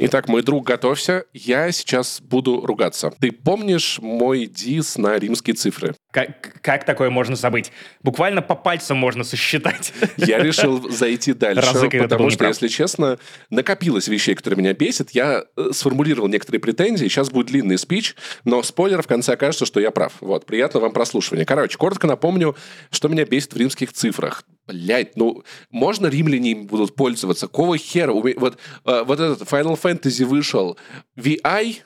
Итак, мой друг, готовься. Я сейчас буду ругаться. Ты помнишь мой дис на римские цифры? Как, как такое можно забыть? Буквально по пальцам можно сосчитать. Я решил зайти дальше, потому что, если честно, накопилось вещей, которые меня бесят. Я э, сформулировал некоторые претензии. Сейчас будет длинный спич, но спойлер в конце окажется, что я прав. Вот, приятного вам прослушивания. Короче, коротко напомню, что меня бесит в римских цифрах. Блять, ну, можно римляне им будут пользоваться? Какого хера? Вот, э, вот этот Final Fantasy вышел. VI,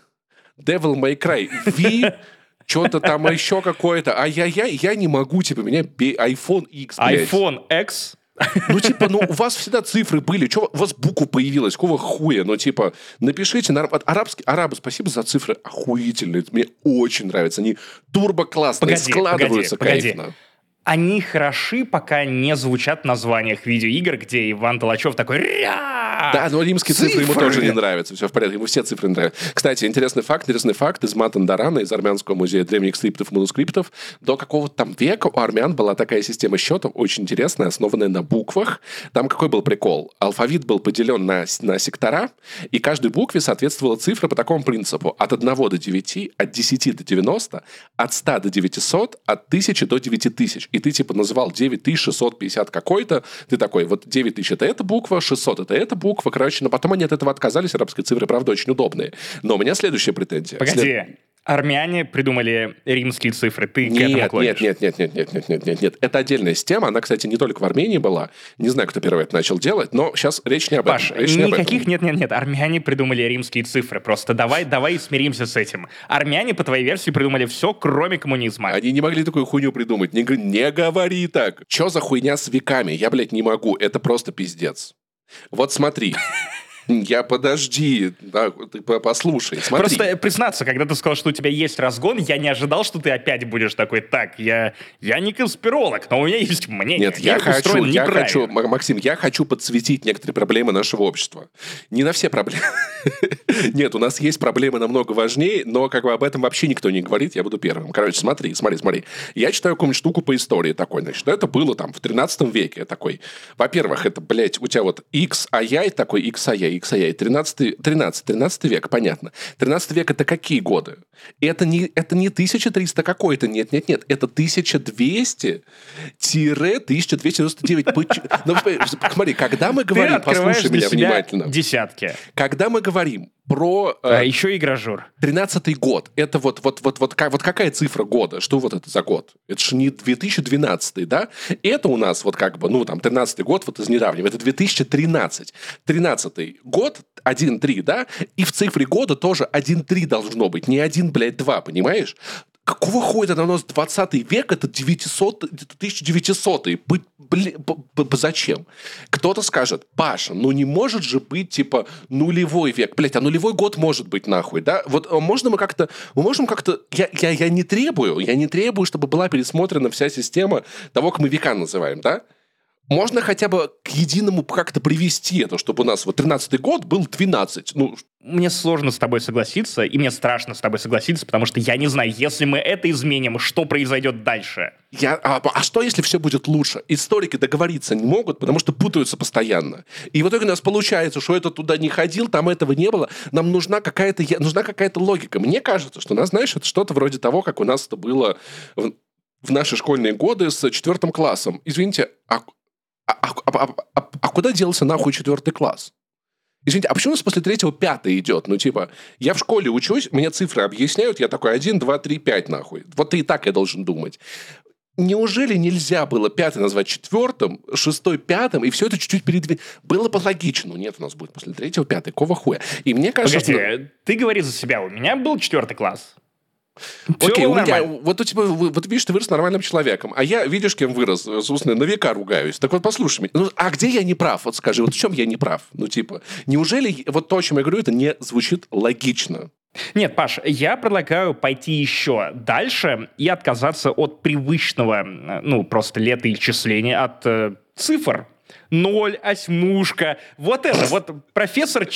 Devil May Cry. V, что-то там еще какое-то. Ай-яй-яй, я не могу, типа, меня iPhone X, блядь. iPhone X. Ну, типа, ну, у вас всегда цифры были. Чего у вас буква появилась? Какого хуя? Ну, типа, напишите на араб- арабский... Арабы, спасибо за цифры. Охуительные. Мне очень нравятся. Они турбо-классные, Погоди, складываются погоди, кайфно. Они хороши, пока не звучат в названиях видеоигр, где Иван Толачев такой «Ря!» Да, но римские цифры. ему Цифры! тоже не нравятся. Все в порядке. Ему все цифры нравятся. Кстати, интересный факт, интересный факт из Матандарана, из Армянского музея древних скриптов и манускриптов. До какого-то там века у армян была такая система счетов, очень интересная, основанная на буквах. Там какой был прикол? Алфавит был поделен на, на сектора, и каждой букве соответствовала цифра по такому принципу. От 1 до 9, от 10 до 90, от 100 до 900, от 1000 до 9000. И ты типа называл 9650 какой-то, ты такой, вот 9000 это эта буква, 600 это эта буква, короче, но потом они от этого отказались, арабские цифры, правда, очень удобные. Но у меня следующая претензия. След- Погоди, армяне придумали римские цифры. Ты нет, к этому клонишь? Нет, нет, нет, нет, нет, нет, нет, нет. Это отдельная система. Она, кстати, не только в Армении была. Не знаю, кто первый это начал делать, но сейчас речь не об Паш, этом. Речь никаких не об этом. нет, нет, нет. Армяне придумали римские цифры. Просто давай, давай смиримся с этим. Армяне, по твоей версии, придумали все, кроме коммунизма. Они не могли такую хуйню придумать. Не, не говори так. Че за хуйня с веками? Я, блядь, не могу. Это просто пиздец. Вот смотри. Я подожди, да, ты по- послушай, смотри. Просто признаться, когда ты сказал, что у тебя есть разгон, я не ожидал, что ты опять будешь такой, так, я, я не конспиролог, но у меня есть мнение. Нет, я Мир хочу, я неправильно». хочу, Максим, я хочу подсветить некоторые проблемы нашего общества. Не на все проблемы. Нет, у нас есть проблемы намного важнее, но как бы об этом вообще никто не говорит, я буду первым. Короче, смотри, смотри, смотри. Я читаю какую-нибудь штуку по истории такой, значит, это было там в 13 веке Я такой. Во-первых, это, блядь, у тебя вот X аяй такой, X аяй, X аяй, 13, 13, 13 век, понятно. 13 век это какие годы? Это не, это не 1300 какой-то, нет, нет, нет, это 1200-1299. Поч- Ну, смотри, когда мы говорим, послушай меня внимательно, десятки. когда мы говорим про э, А еще и гражур. 13 год, это вот, вот, вот, вот, ка- вот какая цифра года? Что вот это за год? Это же не 2012, да? Это у нас вот как бы, ну, там, 13 год вот из недавнего, это 2013. 13 год, 1-3, да? И в цифре года тоже 1-3 должно быть, не 1, блядь, 2, понимаешь? Какого хуя это у нас 20 век, это 900, это 1900 Быть, блин, зачем? Кто-то скажет, Паша, ну не может же быть, типа, нулевой век. Блять, а нулевой год может быть нахуй, да? Вот а можно мы как-то, мы можем как-то, я, я, я не требую, я не требую, чтобы была пересмотрена вся система того, как мы века называем, да? Можно хотя бы к единому как-то привести это, чтобы у нас вот 13 год был 12. Ну, Мне сложно с тобой согласиться, и мне страшно с тобой согласиться, потому что я не знаю, если мы это изменим, что произойдет дальше. Я, а, а что, если все будет лучше? Историки договориться не могут, потому что путаются постоянно. И в итоге у нас получается, что это туда не ходил, там этого не было. Нам нужна какая-то, нужна какая-то логика. Мне кажется, что у нас, знаешь, это что-то вроде того, как у нас это было в, в наши школьные годы с четвертым классом. Извините, а, а, а- а- а- а куда делся нахуй четвертый класс? Извините, а почему у нас после третьего пятый идет? Ну, типа, я в школе учусь, мне цифры объясняют, я такой один, два, три, пять, нахуй. Вот и так я должен думать. Неужели нельзя было пятый назвать четвертым, шестой пятым, и все это чуть-чуть передвинуть? Было бы логично. Ну, нет, у нас будет после третьего пятый, кого хуя? И мне кажется, Погоди, ты говори за себя, у меня был четвертый класс. Всё Окей, у нормально. вот у тебя, вот видишь, ты вырос нормальным человеком, а я, видишь, кем вырос, собственно, на века ругаюсь. Так вот, послушай меня, ну, а где я не прав? Вот скажи, вот в чем я не прав? Ну, типа, неужели вот то, о чем я говорю, это не звучит логично? Нет, Паш, я предлагаю пойти еще дальше и отказаться от привычного, ну, просто летоисчисления, от э, цифр. Ноль, осьмушка, вот это, вот профессор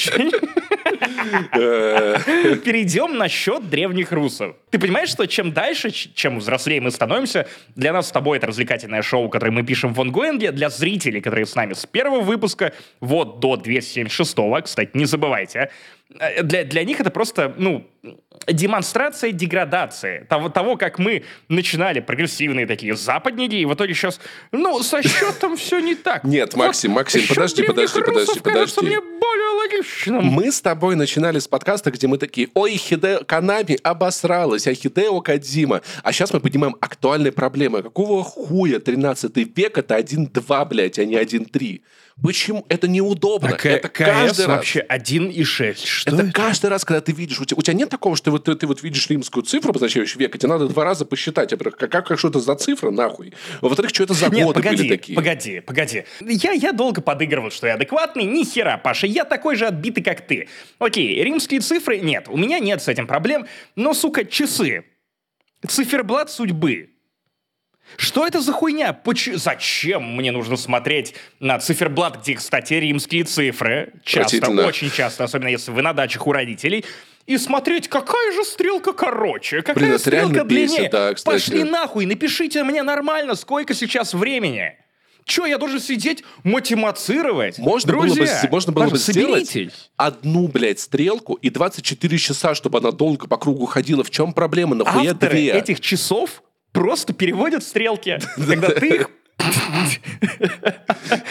Перейдем на счет древних русов. Ты понимаешь, что чем дальше, чем взрослее мы становимся, для нас с тобой это развлекательное шоу, которое мы пишем в онгоинге, для зрителей, которые с нами с первого выпуска, вот до 276 кстати, не забывайте, э, для, для них это просто, ну, демонстрация деградации того, того, как мы начинали прогрессивные такие западники, и в итоге сейчас, ну, со счетом все не так. Нет, Максим, Максим, подожди, подожди, подожди, подожди. мне более логичным. Мы с тобой начинали с подкаста, где мы такие, ой, Хидео Канами обосралась, а Хидео Кадзима. А сейчас мы поднимаем актуальные проблемы. Какого хуя 13 век это 1-2, блядь, а не 1-3? Почему? Это неудобно. А это КС каждый вообще раз. 1,6. Что это, это? каждый раз, когда ты видишь, у тебя, у тебя нет такого, что вот ты, ты вот видишь римскую цифру, обозначающую век, и тебе надо два раза посчитать, во-первых, как, как, что это за цифра, нахуй. Во-вторых, что это за Нет, годы погоди, были такие. погоди, погоди. Я, я долго подыгрывал, что я адекватный. Ни хера, Паша, я такой же отбитый, как ты. Окей, римские цифры нет, у меня нет с этим проблем. Но, сука, часы. Циферблат судьбы. Что это за хуйня? Поч- Зачем мне нужно смотреть на циферблат, где, кстати, римские цифры? Часто, очень часто, особенно если вы на дачах у родителей. И смотреть, какая же стрелка короче, какая Блин, стрелка реально бесит, длиннее. да, кстати. Пошли нахуй, напишите мне нормально, сколько сейчас времени. Че, я должен сидеть математицировать? Можно было бы, Друзья, можно было бы сделать одну, блядь, стрелку и 24 часа, чтобы она долго по кругу ходила. В чем проблема? Нахуя Авторы две? этих часов просто переводят стрелки, когда ты их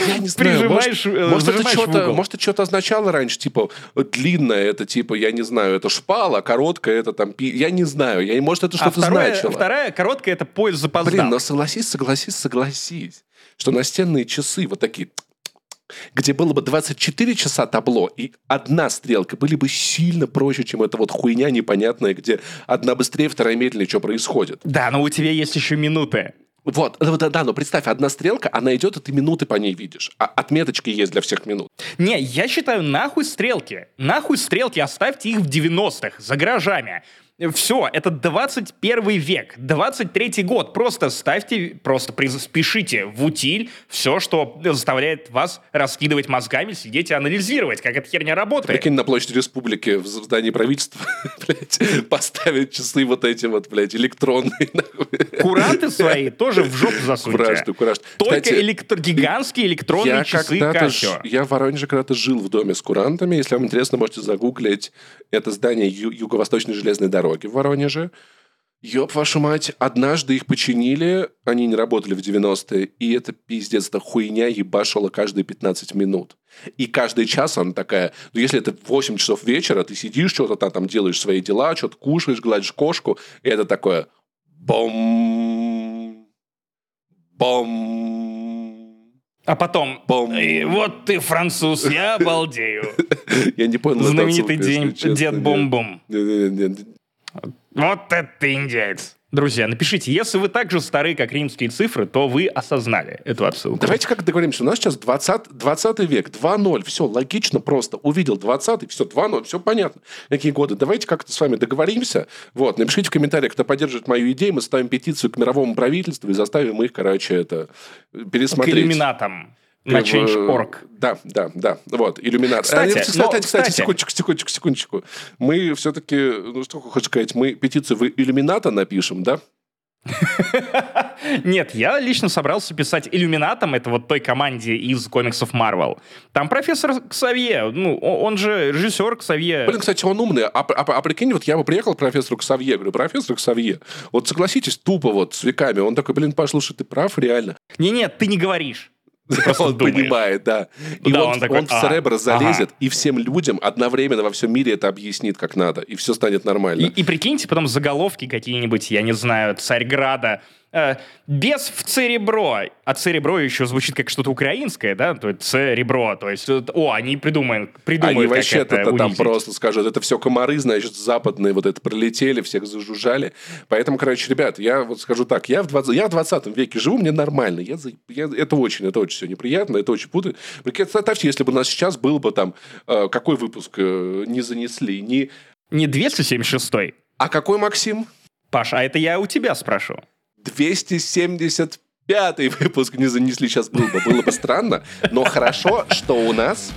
Я не знаю, прижимаешь, может, э, может, это что-то, может, это что-то означало раньше, типа, длинное это, типа, я не знаю, это шпала, короткое это там, пи- я не знаю, я, может, это А что-то вторая, значило. вторая короткая это поезд запоздал. Блин, но согласись, согласись, согласись, что настенные часы вот такие, где было бы 24 часа табло и одна стрелка, были бы сильно проще, чем эта вот хуйня непонятная, где одна быстрее, вторая медленнее, что происходит. Да, но у тебя есть еще минуты. Вот, да, да, да, но представь, одна стрелка, она идет, и ты минуты по ней видишь. А отметочки есть для всех минут. Не, я считаю, нахуй стрелки. Нахуй стрелки, оставьте их в 90-х, за гаражами. Все, это 21 век, 23 год. Просто ставьте, просто пишите в утиль все, что заставляет вас раскидывать мозгами, сидеть и анализировать, как эта херня работает. Прикинь, на площади республики в здании правительства, блядь, поставить часы вот эти вот, блядь, электронные. Куранты свои тоже в жопу засуньте. Кураж, ты, кураж. Только Кстати, электро- гигантские электронные Я часы Casio. я в Воронеже когда-то жил в доме с курантами. Если вам интересно, можете загуглить. Это здание Ю- Юго-Восточной железной дороги в Воронеже. Ёб вашу мать, однажды их починили, они не работали в 90-е, и это пиздец, это хуйня ебашила каждые 15 минут. И каждый час она такая, ну если это 8 часов вечера, ты сидишь, что-то там, там делаешь свои дела, что-то кушаешь, гладишь кошку, и это такое бом, бом, А потом, Бом. «И вот ты француз, я обалдею. Я не понял. Знаменитый день Дед нет. Не-не-не. Вот это индеец. Друзья, напишите, если вы так же стары, как римские цифры, то вы осознали эту отсылку. Давайте как договоримся. У нас сейчас 20, 20 век, 2.0. Все логично просто. Увидел 20 все 2.0, все понятно. Какие годы. Давайте как-то с вами договоримся. Вот, напишите в комментариях, кто поддерживает мою идею. Мы ставим петицию к мировому правительству и заставим их, короче, это К пересмотреть. иллюминатам. На Change.org. Да, да, да. Вот, иллюминат. Кстати, А, кстати, но, кстати, кстати. секундочку, секундочку, секундочку. Мы все-таки, ну что хочешь сказать, мы петицию в иллюмината напишем, да? Нет, я лично собрался писать иллюминатом, это вот той команде из комиксов Marvel. Там профессор Ксавье, ну, он же режиссер Ксавье. Блин, кстати, он умный. А, а- а прикинь, вот я бы приехал к профессору Ксавье, говорю, профессор Ксавье, вот согласитесь, тупо вот с веками. Он такой, блин, Паш, слушай, ты прав, реально. Не-нет, ты не говоришь. Ты просто он думаешь. понимает, да. И Да, он, он такой, он в «А, Церебро залезет ага». и всем людям одновременно во всем мире это объяснит, как надо, и все станет нормально. И, и прикиньте потом заголовки какие-нибудь, я не знаю, Царьграда. Э, без в церебро. А церебро еще звучит как что-то украинское, да? То есть церебро. То есть, о, они придумают, придумают Они вообще-то там унизить. просто скажут, это все комары, значит, западные вот это прилетели, всех зажужжали. Поэтому, короче, ребят, я вот скажу так, я в, 20, я в 20 веке живу, мне нормально. Я, я- это очень, это очень все неприятно, это очень путает. Представьте, если бы у нас сейчас был бы там, э, какой выпуск э, не занесли, не... Не 276 А какой, Максим? Паш, а это я у тебя спрошу. 275 выпуск не занесли сейчас был бы. Было бы странно, но хорошо, что у нас...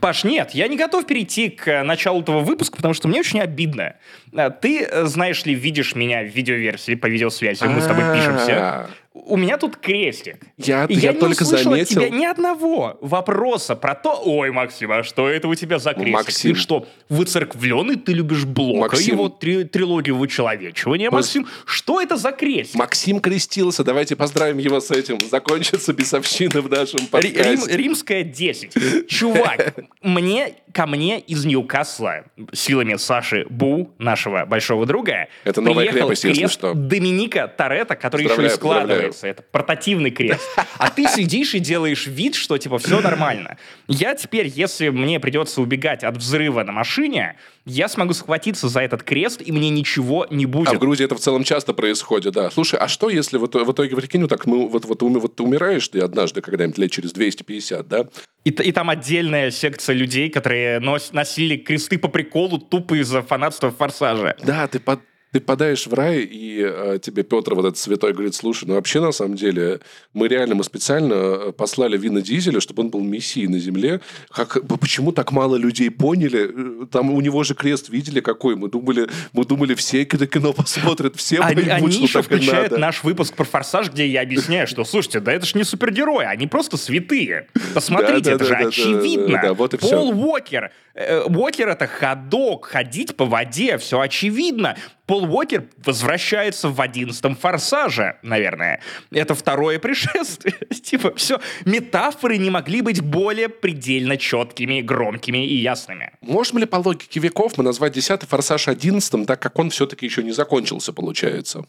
Паш, нет, я не готов перейти к э, началу этого выпуска, потому что мне очень обидно. Э, Ты, э, знаешь ли, видишь меня в видеоверсии по видеосвязи, мы с тобой пишемся. У меня тут крестик. Я, И я, не только услышал от заметил. тебя ни одного вопроса про то, ой, Максим, а что это у тебя за крестик? Максим. Ты что, выцерквленный, ты любишь Блока, Максим. его три- трилогию вычеловечивания, Пос- Максим? Что это за крестик? Максим крестился, давайте поздравим его с этим. Закончится бесовщина в нашем подкасте. Рим- римская 10. Чувак, мне, ко мне из Ньюкасла силами Саши Бу, нашего большого друга, Это новая приехал крепость, если крест что. Доминика Торетто, который еще и Поздравляю, складывается. Это портативный крест. А ты сидишь и делаешь вид, что типа все нормально. Я теперь, если мне придется убегать от взрыва на машине, я смогу схватиться за этот крест, и мне ничего не А в будет. Грузии это в целом часто происходит, да. Слушай, а что если в итоге, в итоге прикинь, вот так, ну, вот, вот, вот ты умираешь ты однажды когда-нибудь лет через 250, да? И, и там отдельная секция людей, которые нос- носили кресты по приколу тупо из-за фанатства Форсажа. Да, ты под ты попадаешь в рай, и э, тебе Петр, вот этот святой, говорит, слушай, ну вообще, на самом деле, мы реально, мы специально э, послали Вина Дизеля, чтобы он был мессией на земле. Как, почему так мало людей поняли? Э, Там у него же крест видели какой? Мы думали, мы думали, все это кино посмотрят, все Они, поймут, они что еще так включают надо. наш выпуск про Форсаж, где я объясняю, что, слушайте, да это ж не супергерои, они просто святые. Посмотрите, это же очевидно. Пол. Уокер. Э, Уокер это ходок, ходить по воде, все очевидно. Пол Уокер возвращается в одиннадцатом Форсаже, наверное. Это второе пришествие. Типа, все. Метафоры не могли быть более предельно четкими, громкими и ясными. Можем ли по логике веков мы назвать 10-й «Форсаж» 11 так как он все-таки еще не закончился, получается?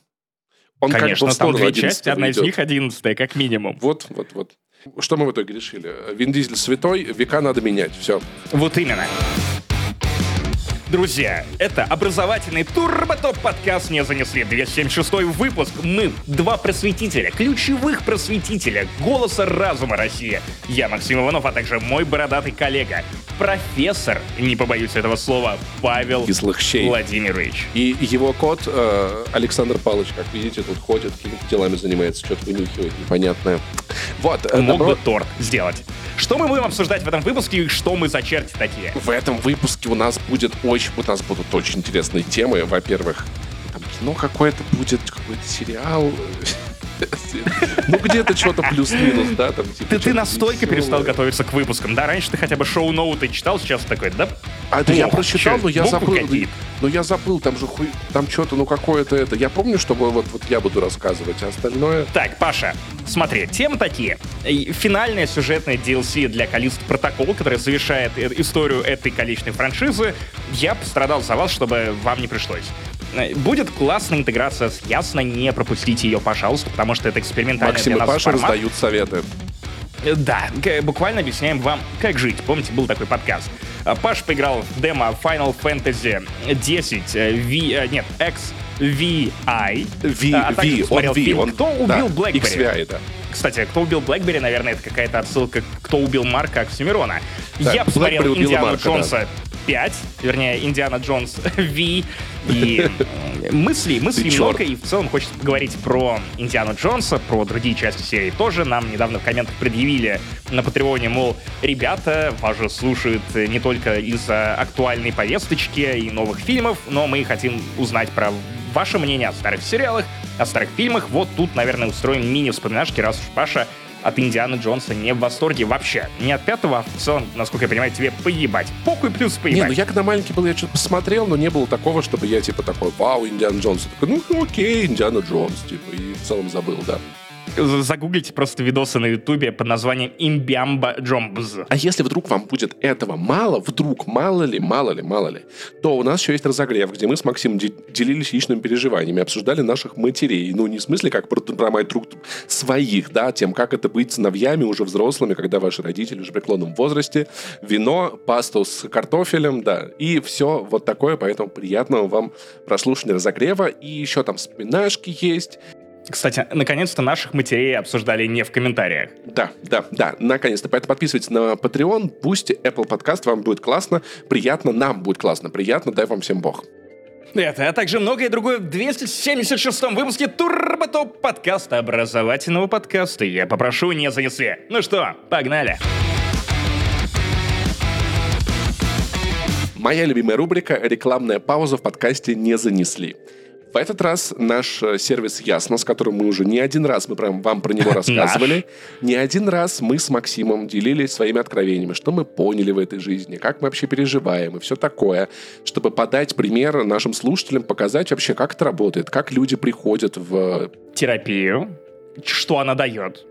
Он как бы Конечно, там две 11-го части, одна из идет. них одиннадцатая, как минимум. Вот, вот, вот. Что мы в итоге решили? Вин Дизель святой, века надо менять. Все. Вот именно. Друзья, это образовательный турботоп подкаст не занесли 276 выпуск. Мы два просветителя, ключевых просветителя, голоса разума России. Я Максим Иванов, а также мой бородатый коллега, профессор, не побоюсь этого слова, Павел Кислых щей. Владимирович. И его кот э, Александр Павлович, как видите, тут ходит, какими-то делами занимается, что-то вынюхивает непонятное. Вот, э, Мог добро- бы торт сделать. Что мы будем обсуждать в этом выпуске и что мы за черти такие? В этом выпуске у нас будет очень, у нас будут очень интересные темы. Во-первых, там кино какое-то будет, какой-то сериал. Ну, где-то что-то плюс-минус, да, там типа Ты, ты настолько весёлое. перестал готовиться к выпускам, да? Раньше ты хотя бы шоу-ноуты читал, сейчас такой, да? А да я прочитал, но я забыл. Но я забыл, там же хуй, там что-то, ну какое-то это. Я помню, что вот, вот я буду рассказывать, а остальное. Так, Паша, смотри, темы такие. Финальная сюжетная DLC для Калист Протокол, которая завершает э, историю этой количественной франшизы. Я пострадал за вас, чтобы вам не пришлось. Э, Будет классная интеграция с Ясно, не пропустите ее, пожалуйста, потому что это экспериментальный Максим для и нас Паша формат. раздают советы. Э, Да, буквально объясняем вам, как жить. Помните, был такой подкаст. А, Паш поиграл в демо Final Fantasy 10 э, V, э, нет, XVI. V, А, а также V, он посмотрел V, фильм он... «Кто убил да, Блэкбери?» XVI, да. Кстати, кто убил Блэкбери, наверное, это какая-то отсылка «Кто убил Марка Оксимирона». Так, Я посмотрел Блэкбери Индиану Марка, да. Джонса 5, вернее, Индиана Джонс V, и э, мыслей, мыслей Ты много, и в целом хочется поговорить про Индиану Джонса, про другие части серии тоже. Нам недавно в комментах предъявили на Патреоне, мол, ребята, вас же слушают не только из-за актуальной повесточки и новых фильмов, но мы хотим узнать про ваше мнение о старых сериалах, о старых фильмах. Вот тут, наверное, устроим мини-вспоминашки, раз уж Паша от Индианы Джонса не в восторге вообще. Не от пятого, а в целом, насколько я понимаю, тебе поебать. Похуй плюс Не, поебать. ну я когда маленький был, я что-то посмотрел, но не было такого, чтобы я типа такой, вау, Индиана Джонс. Я такой, ну окей, Индиана Джонс, типа, и в целом забыл, да. Загуглите просто видосы на Ютубе под названием «Имбямба Джомбз». А если вдруг вам будет этого мало, вдруг, мало ли, мало ли, мало ли, то у нас еще есть разогрев, где мы с Максимом де- делились личными переживаниями, обсуждали наших матерей. Ну, не в смысле, как про, про моих друг своих, да, тем, как это быть сыновьями уже взрослыми, когда ваши родители уже в преклонном возрасте, вино, пасту с картофелем, да, и все вот такое, поэтому приятного вам прослушивания разогрева. И еще там вспоминашки есть, Кстати, наконец-то наших матерей обсуждали не в комментариях. Да, да, да, наконец-то. Поэтому подписывайтесь на Patreon, пусть Apple Podcast, вам будет классно, приятно, нам будет классно, приятно, дай вам всем бог. Это, а также многое другое в 276-м выпуске Турботоп подкаста, образовательного подкаста. Я попрошу, не занесли. Ну что, погнали. Моя любимая рубрика «Рекламная пауза» в подкасте «Не занесли». В этот раз наш э, сервис Ясно, с которым мы уже не один раз, мы прям вам про него рассказывали, не один раз мы с Максимом делились своими откровениями, что мы поняли в этой жизни, как мы вообще переживаем и все такое, чтобы подать пример нашим слушателям, показать вообще, как это работает, как люди приходят в... Терапию, что она дает,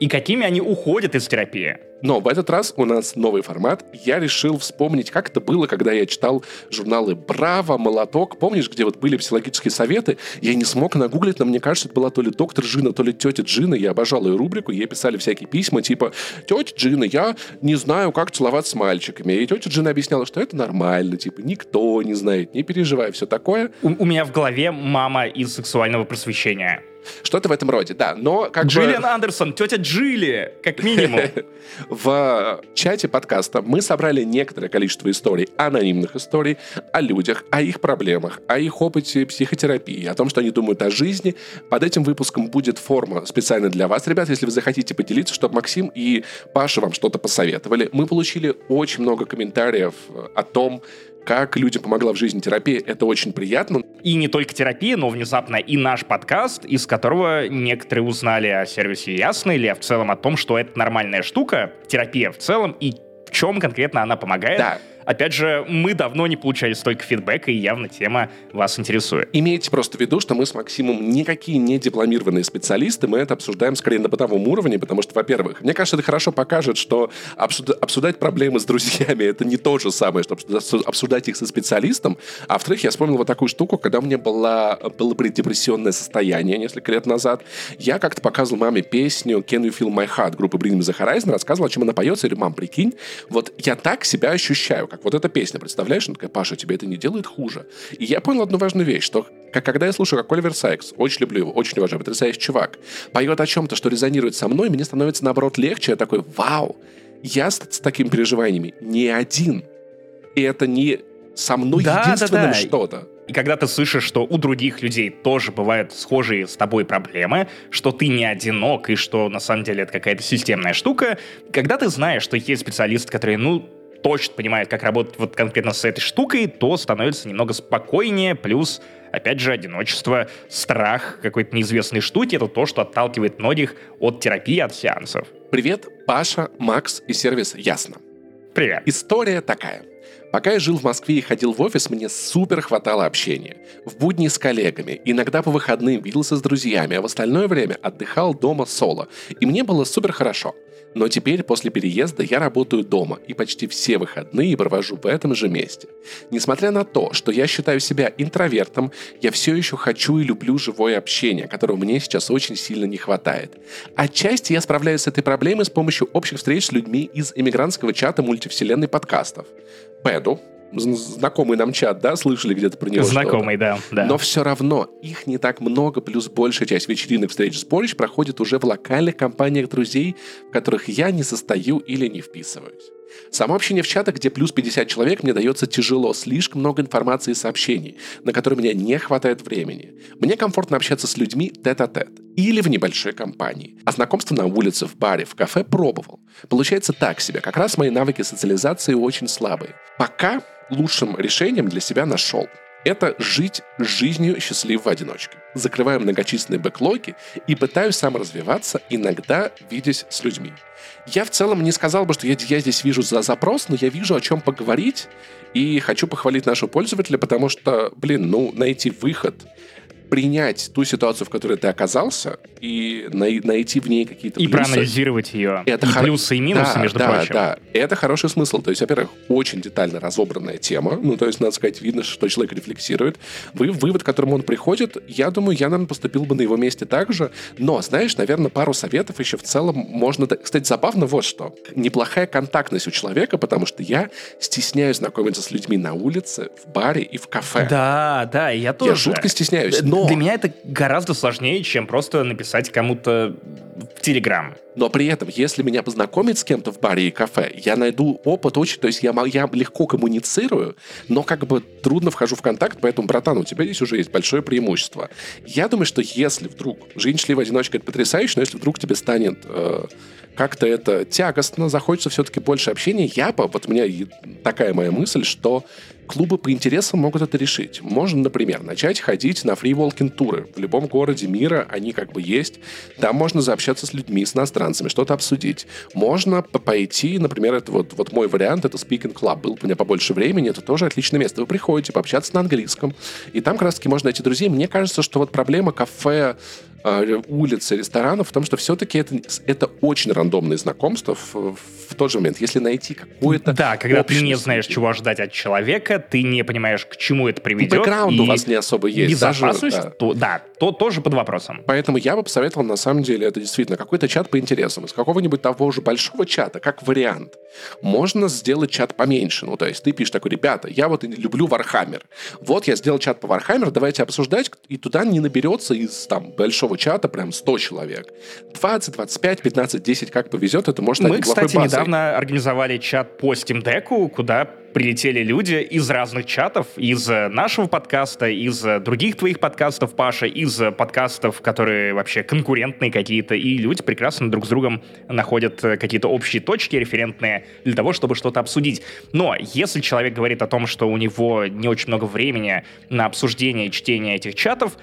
и какими они уходят из терапии. Но в этот раз у нас новый формат. Я решил вспомнить, как это было, когда я читал журналы «Браво», «Молоток». Помнишь, где вот были психологические советы? Я не смог нагуглить, но мне кажется, это была то ли доктор Джина, то ли тетя Джина. Я обожал ее рубрику. Ей писали всякие письма, типа «Тетя Джина, я не знаю, как целоваться с мальчиками». И тетя Джина объясняла, что это нормально, типа никто не знает, не переживай, все такое. У, у меня в голове мама из сексуального просвещения. Что-то в этом роде, да. Но как Джиллиан бы... Андерсон, тетя Джилли, как минимум. В чате подкаста мы собрали некоторое количество историй, анонимных историй о людях, о их проблемах, о их опыте психотерапии, о том, что они думают о жизни. Под этим выпуском будет форма специально для вас, ребят, если вы захотите поделиться, чтобы Максим и Паша вам что-то посоветовали. Мы получили очень много комментариев о том, как людям помогла в жизни терапия. Это очень приятно. И не только терапия, но внезапно и наш подкаст, из которого некоторые узнали о сервисе Ясно или в целом о том, что это нормальная штука, терапия в целом, и в чем конкретно она помогает. Да. Опять же, мы давно не получали столько фидбэка, и явно тема вас интересует. Имейте просто в виду, что мы с Максимом никакие не дипломированные специалисты, мы это обсуждаем скорее на бытовом уровне, потому что, во-первых, мне кажется, это хорошо покажет, что обсуждать проблемы с друзьями — это не то же самое, что обсуждать их со специалистом. А во-вторых, я вспомнил вот такую штуку, когда у меня была, было преддепрессионное состояние несколько лет назад, я как-то показывал маме песню «Can You Feel My Heart» группы Bring Me The Horizon, рассказывал, о чем она поется, я говорю, мам, прикинь, вот я так себя ощущаю, как вот эта песня, представляешь? Она такая, Паша, тебе это не делает хуже. И я понял одну важную вещь, что как, когда я слушаю, как Оливер Сайкс, очень люблю его, очень уважаю, потрясающий чувак, поет о чем-то, что резонирует со мной, мне становится, наоборот, легче. Я такой, вау, я с, с такими переживаниями не один. И это не со мной да, единственным да, да. что-то. И когда ты слышишь, что у других людей тоже бывают схожие с тобой проблемы, что ты не одинок и что на самом деле это какая-то системная штука, когда ты знаешь, что есть специалисты, которые, ну, точно понимает, как работать вот конкретно с этой штукой, то становится немного спокойнее, плюс Опять же, одиночество, страх какой-то неизвестной штуки — это то, что отталкивает многих от терапии, от сеансов. Привет, Паша, Макс и сервис Ясно. Привет. История такая. Пока я жил в Москве и ходил в офис, мне супер хватало общения. В будни с коллегами, иногда по выходным виделся с друзьями, а в остальное время отдыхал дома соло. И мне было супер хорошо. Но теперь, после переезда, я работаю дома и почти все выходные провожу в этом же месте. Несмотря на то, что я считаю себя интровертом, я все еще хочу и люблю живое общение, которого мне сейчас очень сильно не хватает. Отчасти я справляюсь с этой проблемой с помощью общих встреч с людьми из эмигрантского чата мультивселенной подкастов. Пэду, знакомый нам чат, да, слышали где-то про него Знакомый, да, да. Но все равно их не так много, плюс большая часть вечеринок, встреч, сборищ проходит уже в локальных компаниях друзей, в которых я не состою или не вписываюсь. Само общение в чатах, где плюс 50 человек, мне дается тяжело, слишком много информации и сообщений, на которые мне не хватает времени. Мне комфортно общаться с людьми тет-а-тет или в небольшой компании. А знакомство на улице, в баре, в кафе пробовал. Получается так себе, как раз мои навыки социализации очень слабые. Пока лучшим решением для себя нашел. Это жить жизнью счастливой одиночки. Закрываю многочисленные бэклоги и пытаюсь сам развиваться, иногда видясь с людьми. Я в целом не сказал бы, что я, я здесь вижу за запрос, но я вижу, о чем поговорить, и хочу похвалить нашего пользователя, потому что, блин, ну, найти выход принять ту ситуацию, в которой ты оказался, и най- найти в ней какие-то и плюсы. проанализировать ее. Это и хор... плюсы и минусы, да, между да, прочим. Да, это хороший смысл. То есть, во-первых, очень детально разобранная тема. Ну, то есть, надо сказать, видно, что человек рефлексирует. Вы, вывод, к которому он приходит, я думаю, я, наверное, поступил бы на его месте так же. Но, знаешь, наверное, пару советов еще в целом можно... Кстати, забавно вот что. Неплохая контактность у человека, потому что я стесняюсь знакомиться с людьми на улице, в баре и в кафе. Да, да, я тоже. Я жутко стесняюсь. Но... Для меня это гораздо сложнее, чем просто написать кому-то в Телеграм. Но при этом, если меня познакомить с кем-то в баре и кафе, я найду опыт очень... То есть я, я легко коммуницирую, но как бы трудно вхожу в контакт, поэтому, братан, у тебя здесь уже есть большое преимущество. Я думаю, что если вдруг... Жизнь в одиночке — это потрясающе, но если вдруг тебе станет... Э, как-то это тягостно, захочется все-таки больше общения. Я бы, вот у меня такая моя мысль, что клубы по интересам могут это решить. Можно, например, начать ходить на фриволкинг туры. В любом городе мира они как бы есть. Там можно заобщаться с людьми, с иностранцами, что-то обсудить. Можно пойти, например, это вот, вот мой вариант, это Speaking Club. Был у меня побольше времени, это тоже отличное место. Вы приходите пообщаться на английском, и там как раз-таки можно найти друзей. Мне кажется, что вот проблема кафе Э, улицы, ресторанов, в том, что все-таки это, это очень рандомные знакомства в, в тот же момент. Если найти какое-то Да, когда ты не знаешь, чего ожидать от человека, ты не понимаешь, к чему это приведет. Бэкграунд у вас не особо есть. Безопасность, даже, да. То, да, то тоже под вопросом. Поэтому я бы посоветовал, на самом деле, это действительно какой-то чат по интересам. Из какого-нибудь того же большого чата, как вариант. Можно сделать чат поменьше. Ну, то есть ты пишешь такой, ребята, я вот люблю Warhammer. Вот я сделал чат по Warhammer, давайте обсуждать, и туда не наберется из там большого чата прям 100 человек. 20, 25, 15, 10, как повезет, это может стать Мы, кстати, базой. недавно организовали чат по Steam Deck, куда прилетели люди из разных чатов, из нашего подкаста, из других твоих подкастов, Паша, из подкастов, которые вообще конкурентные какие-то, и люди прекрасно друг с другом находят какие-то общие точки референтные для того, чтобы что-то обсудить. Но если человек говорит о том, что у него не очень много времени на обсуждение и чтение этих чатов,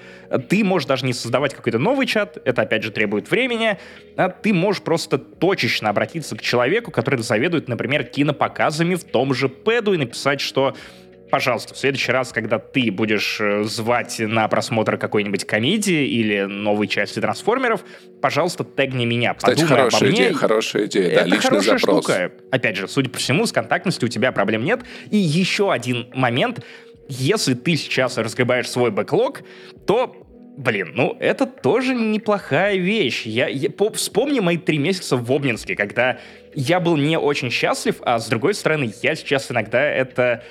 ты можешь даже не создавать какой-то новый чат, это опять же требует времени, а ты можешь просто точечно обратиться к человеку, который заведует, например, кинопоказами в том же Pad беседу и написать, что пожалуйста, в следующий раз, когда ты будешь э, звать на просмотр какой-нибудь комедии или новой части трансформеров, пожалуйста, тегни меня. Кстати, Подумай хорошая обо мне. идея, хорошая идея. Это да, личный хорошая запрос. штука. Опять же, судя по всему, с контактностью у тебя проблем нет. И еще один момент. Если ты сейчас разгребаешь свой бэклог, то Блин, ну это тоже неплохая вещь. Я, я по, вспомни мои три месяца в Обнинске, когда я был не очень счастлив, а с другой стороны, я сейчас иногда это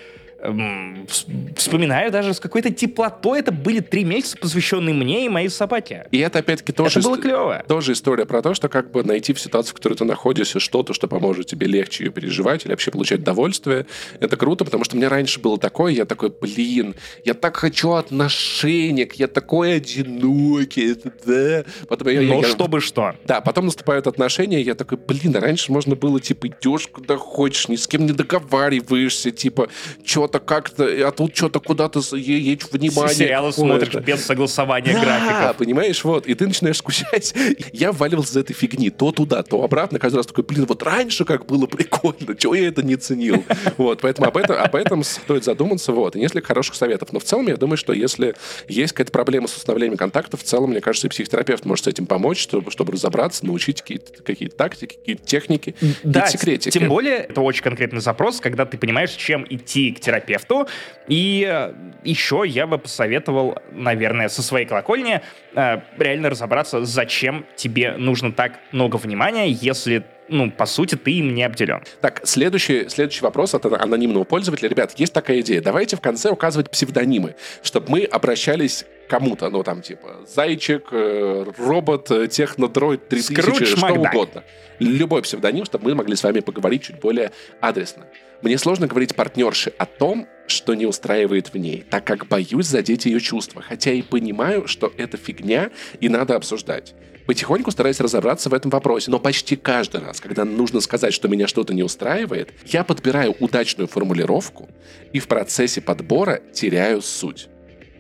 вспоминаю даже с какой-то теплотой. Это были три месяца, посвященные мне и моей собаке. И это, опять-таки, тоже, это было клево. тоже история про то, что как бы найти в ситуации, в которой ты находишься, что-то, что поможет тебе легче ее переживать или вообще получать удовольствие. Это круто, потому что мне раньше было такое, я такой, блин, я так хочу отношений, я такой одинокий, да. Потом я, Но я, чтобы что. Да, потом наступают отношения, я такой, блин, раньше можно было, типа, идешь куда хочешь, ни с кем не договариваешься, типа, что что-то как-то, а тут что-то куда-то есть внимание. Сериалы смотришь без согласования да, графиков. понимаешь, вот, и ты начинаешь скучать. Я валивался из этой фигни то туда, то обратно. Каждый раз такой, блин, вот раньше как было прикольно, чего я это не ценил. Вот, поэтому об этом, об этом стоит задуматься, вот, и несколько хороших советов. Но в целом я думаю, что если есть какая-то проблема с установлением контактов, в целом, мне кажется, и психотерапевт может с этим помочь, чтобы, чтобы разобраться, научить какие-то какие тактики, какие-то техники, да, секретики. Тем более, это очень конкретный запрос, когда ты понимаешь, чем идти к терапевту терапевту. И э, еще я бы посоветовал, наверное, со своей колокольни э, реально разобраться, зачем тебе нужно так много внимания, если ну, по сути, ты им не обделен. Так, следующий, следующий вопрос от анонимного пользователя. Ребят, есть такая идея. Давайте в конце указывать псевдонимы, чтобы мы обращались к кому-то. Ну, там, типа, зайчик, э, робот, технодроид 3000, Скрудж что Макдак. угодно. Любой псевдоним, чтобы мы могли с вами поговорить чуть более адресно. Мне сложно говорить партнерше о том, что не устраивает в ней, так как боюсь задеть ее чувства, хотя и понимаю, что это фигня и надо обсуждать. Потихоньку стараюсь разобраться в этом вопросе, но почти каждый раз, когда нужно сказать, что меня что-то не устраивает, я подбираю удачную формулировку и в процессе подбора теряю суть.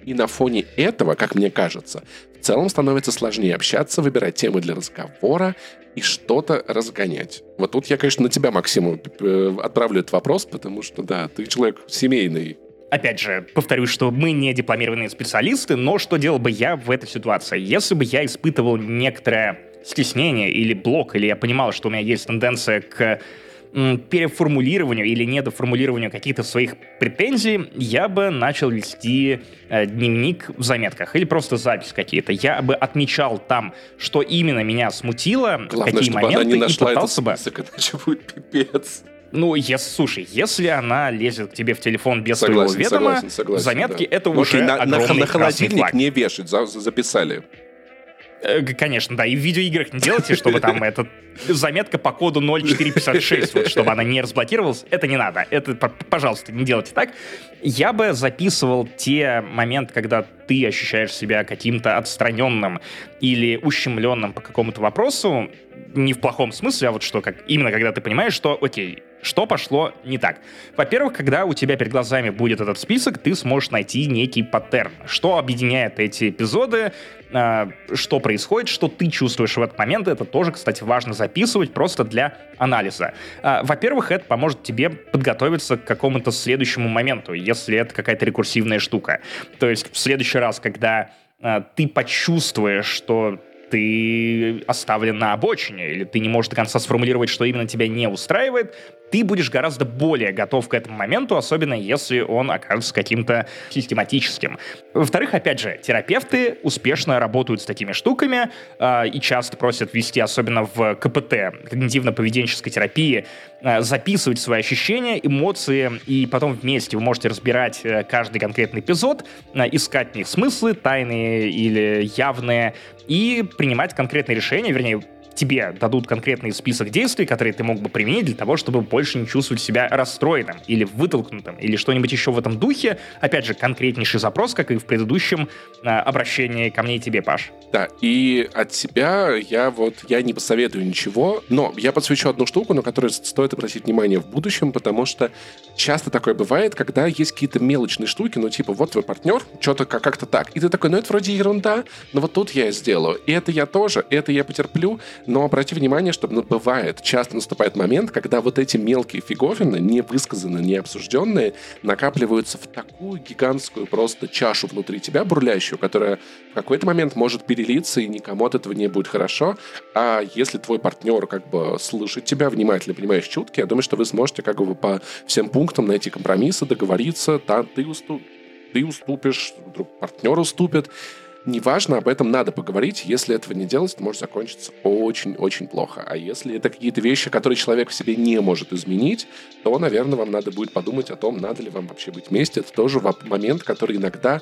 И на фоне этого, как мне кажется, целом становится сложнее общаться, выбирать темы для разговора и что-то разгонять. Вот тут я, конечно, на тебя, Максим, э, отправлю этот вопрос, потому что, да, ты человек семейный. Опять же, повторюсь, что мы не дипломированные специалисты, но что делал бы я в этой ситуации? Если бы я испытывал некоторое стеснение или блок, или я понимал, что у меня есть тенденция к переформулированию или недоформулированию каких-то своих претензий, я бы начал вести э, дневник в заметках или просто запись какие-то. Я бы отмечал там, что именно меня смутило, Главное, какие чтобы моменты, она не нашла и пытался этот список, бы... иначе будет пипец. Ну, если, слушай, если она лезет к тебе в телефон без согласен, твоего ведома, согласен, согласен, заметки да. это ну, уже на, огромный на, на холодильник флаг. не вешать, за, записали. Э, конечно, да. И в видеоиграх не делайте, чтобы там эта заметка по коду 0456, вот, чтобы она не разблокировалась. Это не надо. Это, пожалуйста, не делайте так. Я бы записывал те моменты, когда ты ощущаешь себя каким-то отстраненным или ущемленным по какому-то вопросу, не в плохом смысле, а вот что, как именно когда ты понимаешь, что, окей, что пошло не так? Во-первых, когда у тебя перед глазами будет этот список, ты сможешь найти некий паттерн. Что объединяет эти эпизоды, э, что происходит, что ты чувствуешь в этот момент. Это тоже, кстати, важно записывать просто для анализа. Э, во-первых, это поможет тебе подготовиться к какому-то следующему моменту, если это какая-то рекурсивная штука. То есть в следующий раз, когда э, ты почувствуешь, что ты оставлен на обочине, или ты не можешь до конца сформулировать, что именно тебя не устраивает, ты будешь гораздо более готов к этому моменту, особенно если он окажется каким-то систематическим. Во-вторых, опять же, терапевты успешно работают с такими штуками э, и часто просят вести, особенно в КПТ, когнитивно-поведенческой терапии, записывать свои ощущения, эмоции, и потом вместе вы можете разбирать э, каждый конкретный эпизод, э, искать в них смыслы, тайные или явные, и принимать конкретные решения, вернее, тебе дадут конкретный список действий, которые ты мог бы применить для того, чтобы больше не чувствовать себя расстроенным или вытолкнутым, или что-нибудь еще в этом духе. Опять же, конкретнейший запрос, как и в предыдущем э, обращении ко мне и тебе, Паш. Да, и от себя я вот, я не посоветую ничего, но я подсвечу одну штуку, на которую стоит обратить внимание в будущем, потому что часто такое бывает, когда есть какие-то мелочные штуки, ну типа вот твой партнер, что-то как-то так, и ты такой, ну это вроде ерунда, но вот тут я сделаю, и это я тоже, это я потерплю, но обрати внимание, что ну, бывает, часто наступает момент, когда вот эти мелкие фиговины, не высказанные, не обсужденные, накапливаются в такую гигантскую просто чашу внутри тебя, бурлящую, которая в какой-то момент может перелиться, и никому от этого не будет хорошо. А если твой партнер как бы слышит тебя, внимательно понимаешь чутки, я думаю, что вы сможете как бы по всем пунктам найти компромиссы, договориться, да, ты, уступ, ты уступишь, вдруг партнер уступит, Неважно, об этом надо поговорить. Если этого не делать, это может закончиться очень-очень плохо. А если это какие-то вещи, которые человек в себе не может изменить, то, наверное, вам надо будет подумать о том, надо ли вам вообще быть вместе. Это тоже момент, который иногда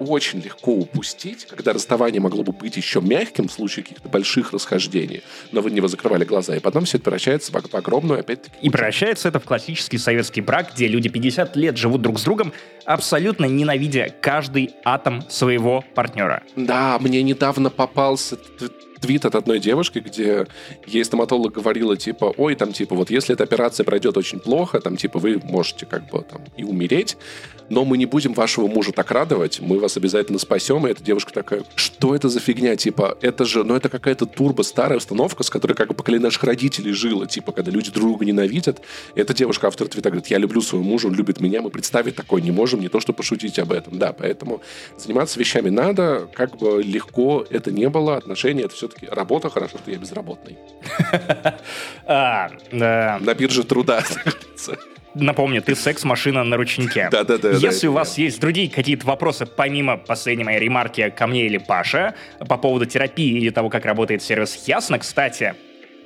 очень легко упустить, когда расставание могло бы быть еще мягким в случае каких-то больших расхождений, но вы не закрывали глаза, и потом все это превращается в огромную, опять-таки... И превращается это в классический советский брак, где люди 50 лет живут друг с другом, абсолютно ненавидя каждый атом своего партнера. Да, мне недавно попался твит от одной девушки, где ей стоматолог говорила, типа, ой, там, типа, вот если эта операция пройдет очень плохо, там, типа, вы можете как бы там и умереть, но мы не будем вашего мужа так радовать, мы вас обязательно спасем. И эта девушка такая, что это за фигня? Типа, это же, ну это какая-то турбо старая установка, с которой как бы поколение наших родителей жило, типа, когда люди друг друга ненавидят. И эта девушка, автор твита, говорит, я люблю своего мужа, он любит меня, мы представить такое не можем, не то, что пошутить об этом. Да, поэтому заниматься вещами надо, как бы легко это не было, отношения это все-таки работа, хорошо, что я безработный. А, На бирже труда. Напомню, ты секс-машина на ручнике. Да-да-да. Если у вас есть другие какие-то вопросы, помимо последней моей ремарки ко мне или Паше, по поводу терапии или того, как работает сервис Ясно, кстати,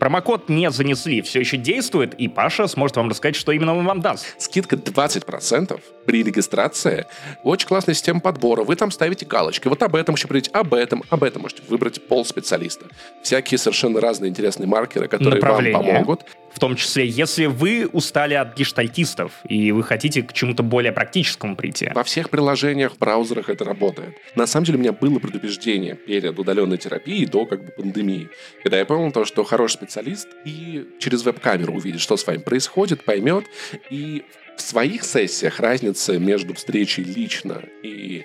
Промокод не занесли, все еще действует, и Паша сможет вам рассказать, что именно он вам даст. Скидка 20% при регистрации. Очень классная система подбора. Вы там ставите галочки. Вот об этом еще прийти, об этом, об этом. Можете выбрать пол специалиста. Всякие совершенно разные интересные маркеры, которые вам помогут. В том числе, если вы устали от гештальтистов, и вы хотите к чему-то более практическому прийти. Во всех приложениях, браузерах это работает. На самом деле, у меня было предубеждение перед удаленной терапией до как бы пандемии. Когда я понял то, что хороший специалист и через веб-камеру увидит, что с вами происходит, поймет, и в своих сессиях разница между встречей лично и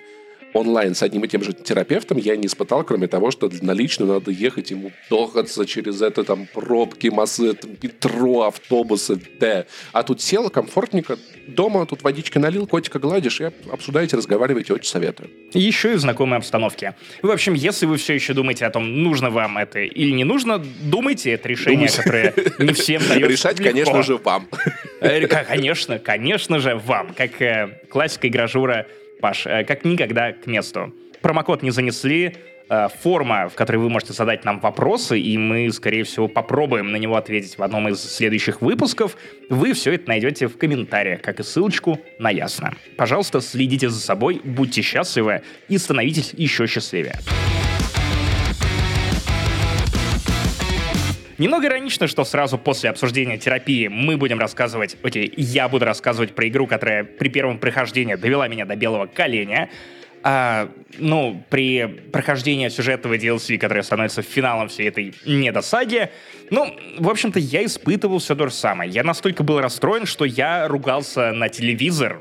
онлайн с одним и тем же терапевтом я не испытал, кроме того, что на личную надо ехать ему дохаться через это там пробки, массы, там, метро, автобусы, да. А тут сел комфортненько, дома тут водички налил, котика гладишь и обсуждаете, разговариваете, очень советую. Еще и в знакомой обстановке. В общем, если вы все еще думаете о том, нужно вам это или не нужно, думайте, это решение, думайте. которое не всем дается Решать, легко. конечно же, вам. Э, конечно, конечно же, вам. Как э, классика и гражура Паш, э, как никогда к месту. Промокод не занесли, э, форма, в которой вы можете задать нам вопросы, и мы, скорее всего, попробуем на него ответить в одном из следующих выпусков. Вы все это найдете в комментариях, как и ссылочку на Ясно. Пожалуйста, следите за собой, будьте счастливы и становитесь еще счастливее. Немного иронично, что сразу после обсуждения терапии мы будем рассказывать, окей, я буду рассказывать про игру, которая при первом прохождении довела меня до белого коленя, а, ну, при прохождении сюжетного DLC, который становится финалом всей этой недосаги, ну, в общем-то, я испытывал все то же самое. Я настолько был расстроен, что я ругался на телевизор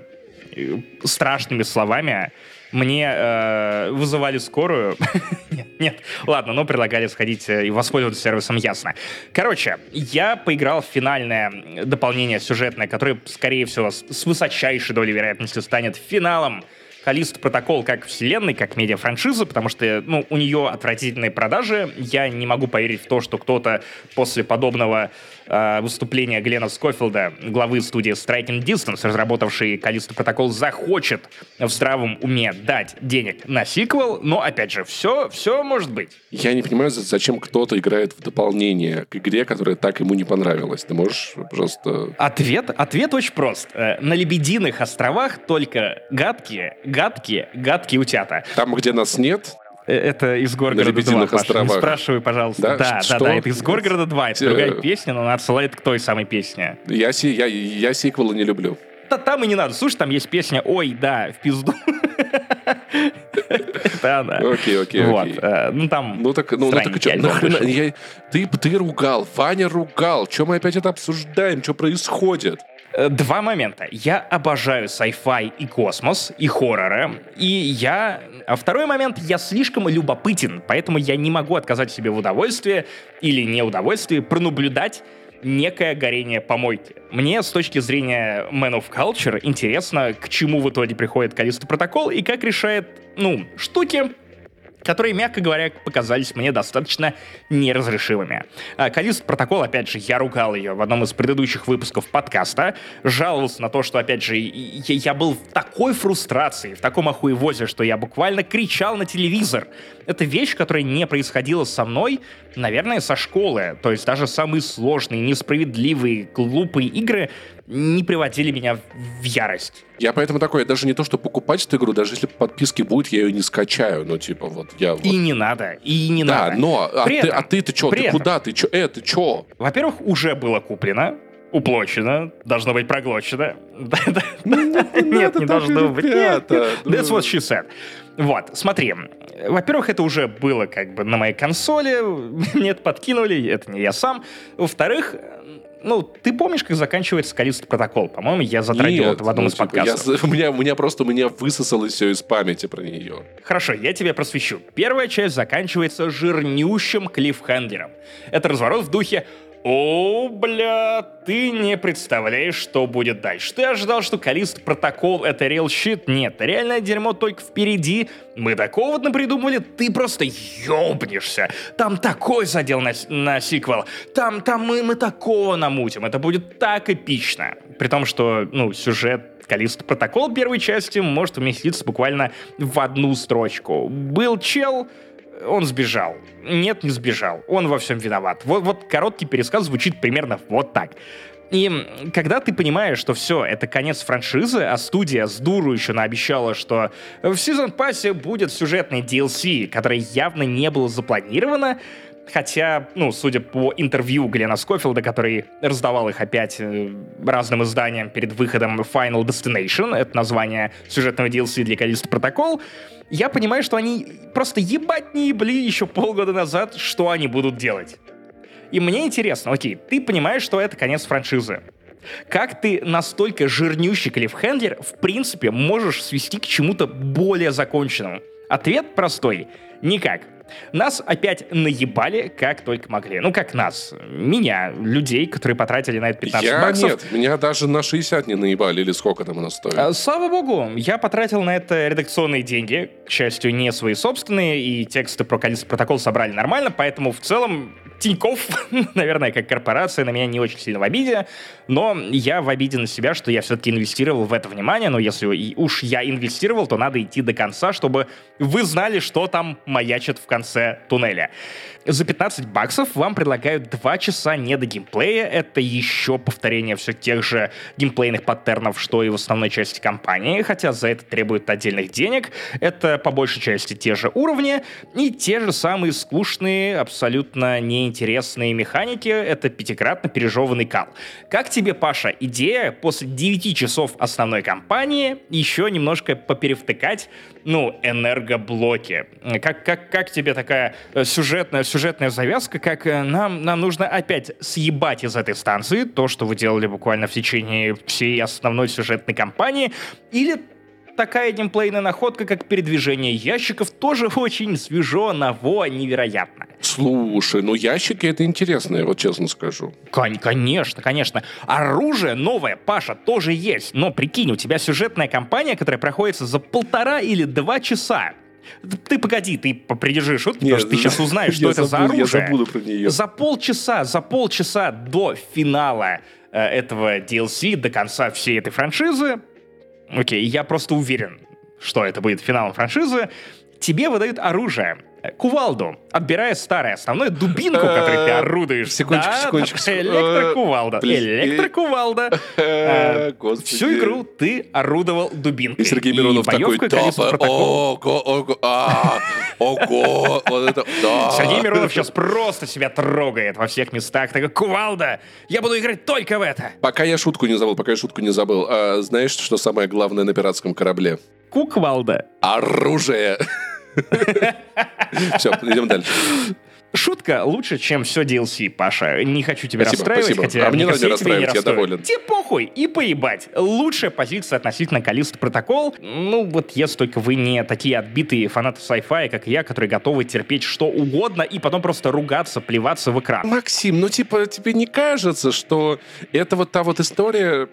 э, страшными словами. Мне э, вызывали скорую. нет, нет, ладно, но предлагали сходить э, и воспользоваться сервисом ясно. Короче, я поиграл в финальное дополнение сюжетное, которое, скорее всего, с высочайшей долей вероятности станет финалом Калист Протокол как вселенной, как медиа-франшиза, потому что ну, у нее отвратительные продажи. Я не могу поверить в то, что кто-то после подобного э, выступления Глена Скофилда, главы студии Striking Distance, разработавший Калист Протокол, захочет в здравом уме дать денег на сиквел, но, опять же, все, все может быть. Я не понимаю, зачем кто-то играет в дополнение к игре, которая так ему не понравилась. Ты можешь, пожалуйста... Ответ, ответ очень прост. Э, на Лебединых островах только гадкие, гадкие, гадкие утята. Там, где нас нет, это из Горгорода 2, Паша. Не спрашивай, пожалуйста. Да, да, да, да, это из Горгорода 2. Это другая песня, но она отсылает к той самой песне. Я, си, я, я сиквелы не люблю. Да там и не надо. Слушай, там есть песня «Ой, да, в пизду». Это она. Окей, окей, окей. Э, ну там Ну так, ну, ну так что, нахрена, ты, ты ругал, Ваня ругал. Чем мы опять это обсуждаем? Что происходит? Э, два момента. Я обожаю sci-fi и космос, и хорроры. И я... А второй момент, я слишком любопытен, поэтому я не могу отказать себе в удовольствии или неудовольствии пронаблюдать некое горение помойки. Мне с точки зрения Man of Culture интересно, к чему в итоге приходит Калиста Протокол и как решает, ну, штуки, которые, мягко говоря, показались мне достаточно неразрешимыми. А, Калист протокол, опять же, я ругал ее в одном из предыдущих выпусков подкаста, жаловался на то, что, опять же, я был в такой фрустрации, в таком охуевозе, что я буквально кричал на телевизор. Это вещь, которая не происходила со мной, наверное, со школы. То есть даже самые сложные, несправедливые, глупые игры не приводили меня в ярость. Я поэтому такой, я даже не то, что покупать эту игру, даже если подписки будет, я ее не скачаю. Ну, типа, вот я... Вот... И не надо, и не да, надо. Да, но... А при ты, а ты, ты что? Ты этом, куда? Ты что? Э, ты что? Во-первых, уже было куплено, уплочено, должно быть проглочено. Ну, Нет, не должно быть. That's what she said. Вот, смотри. Во-первых, это уже было как бы на моей консоли, мне это подкинули, это не я сам. Во-вторых, ну, ты помнишь, как заканчивается «Скалистый протокол»? По-моему, я затрагивал Нет, это в одном ну, из типа, подкастов. Я, у, меня, у меня просто у меня высосалось все из памяти про нее. Хорошо, я тебя просвещу. Первая часть заканчивается жирнющим клиффхендлером. Это разворот в духе о, бля, ты не представляешь, что будет дальше. Ты ожидал, что Калист протокол это real shit? Нет, реальное дерьмо только впереди. Мы такого придумали, ты просто ёбнешься. Там такой задел на, на сиквел. Там, там мы, мы такого намутим. Это будет так эпично. При том, что, ну, сюжет Калист протокол первой части может уместиться буквально в одну строчку. Был чел, он сбежал. Нет, не сбежал. Он во всем виноват. Вот, вот короткий пересказ звучит примерно вот так. И когда ты понимаешь, что все, это конец франшизы, а студия с дуру еще наобещала, что в сезон пассе будет сюжетный DLC, который явно не было запланировано, Хотя, ну, судя по интервью Глена Скофилда, который раздавал их опять э, разным изданиям перед выходом Final Destination, это название сюжетного DLC для Калиста Протокол, я понимаю, что они просто ебать не ебли еще полгода назад, что они будут делать. И мне интересно, окей, ты понимаешь, что это конец франшизы. Как ты настолько жирнющий клиффхендлер в принципе можешь свести к чему-то более законченному? Ответ простой. Никак. Нас опять наебали как только могли. Ну, как нас. Меня, людей, которые потратили на это 15 я баксов. нет, меня даже на 60 не наебали, или сколько там оно стоит. А, слава богу, я потратил на это редакционные деньги, к счастью, не свои собственные, и тексты про протокол собрали нормально, поэтому в целом Тиньков, наверное, как корпорация, на меня не очень сильно в обиде, но я в обиде на себя, что я все-таки инвестировал в это внимание, но если уж я инвестировал, то надо идти до конца, чтобы вы знали, что там маячит в конце туннеля. За 15 баксов вам предлагают 2 часа не до геймплея. Это еще повторение все тех же геймплейных паттернов, что и в основной части компании, хотя за это требует отдельных денег. Это по большей части те же уровни и те же самые скучные, абсолютно не интересные механики, это пятикратно пережеванный кал. Как тебе, Паша, идея после 9 часов основной кампании еще немножко поперевтыкать, ну, энергоблоки? Как, как, как тебе такая э, сюжетная, сюжетная завязка, как э, нам, нам нужно опять съебать из этой станции то, что вы делали буквально в течение всей основной сюжетной кампании, или такая геймплейная находка, как передвижение ящиков, тоже очень свежо, ново, невероятно. Слушай, ну ящики это интересно, я вот честно скажу. Кон- конечно, конечно. Оружие новое, Паша, тоже есть. Но прикинь, у тебя сюжетная кампания, которая проходится за полтора или два часа. Ты погоди, ты придержи шутки, Нет, потому что ты сейчас узнаешь, что это забуду, за оружие. Я забуду про нее. За полчаса, за полчаса до финала э, этого DLC, до конца всей этой франшизы, окей, я просто уверен, что это будет финалом франшизы, тебе выдают оружие. Кувалду, отбирая старое основное дубинку, которой ты орудуешь. Секундочку, да, секундочку. Электрокувалда. Электрокувалда. Э, всю игру ты орудовал дубинкой. И Сергей Миронов такой, ого, а, ого, вот это. Сергей Миронов сейчас просто себя трогает во всех местах. Такой, кувалда, я буду играть только в это. Пока я шутку не забыл, пока я шутку не забыл. А, знаешь, что самое главное на пиратском корабле? Куквалда. Оружие. Все, идем дальше. Шутка лучше, чем все DLC, Паша. Не хочу тебя спасибо, расстраивать, спасибо. хотя а мне надо расстраивать, я доволен. Тебе похуй, и поебать. Лучшая позиция относительно Калиста Протокол. Ну, вот если только вы не такие отбитые фанаты sci-fi, как я, которые готовы терпеть что угодно и потом просто ругаться, плеваться в экран. Максим, ну типа тебе не кажется, что это вот та вот история,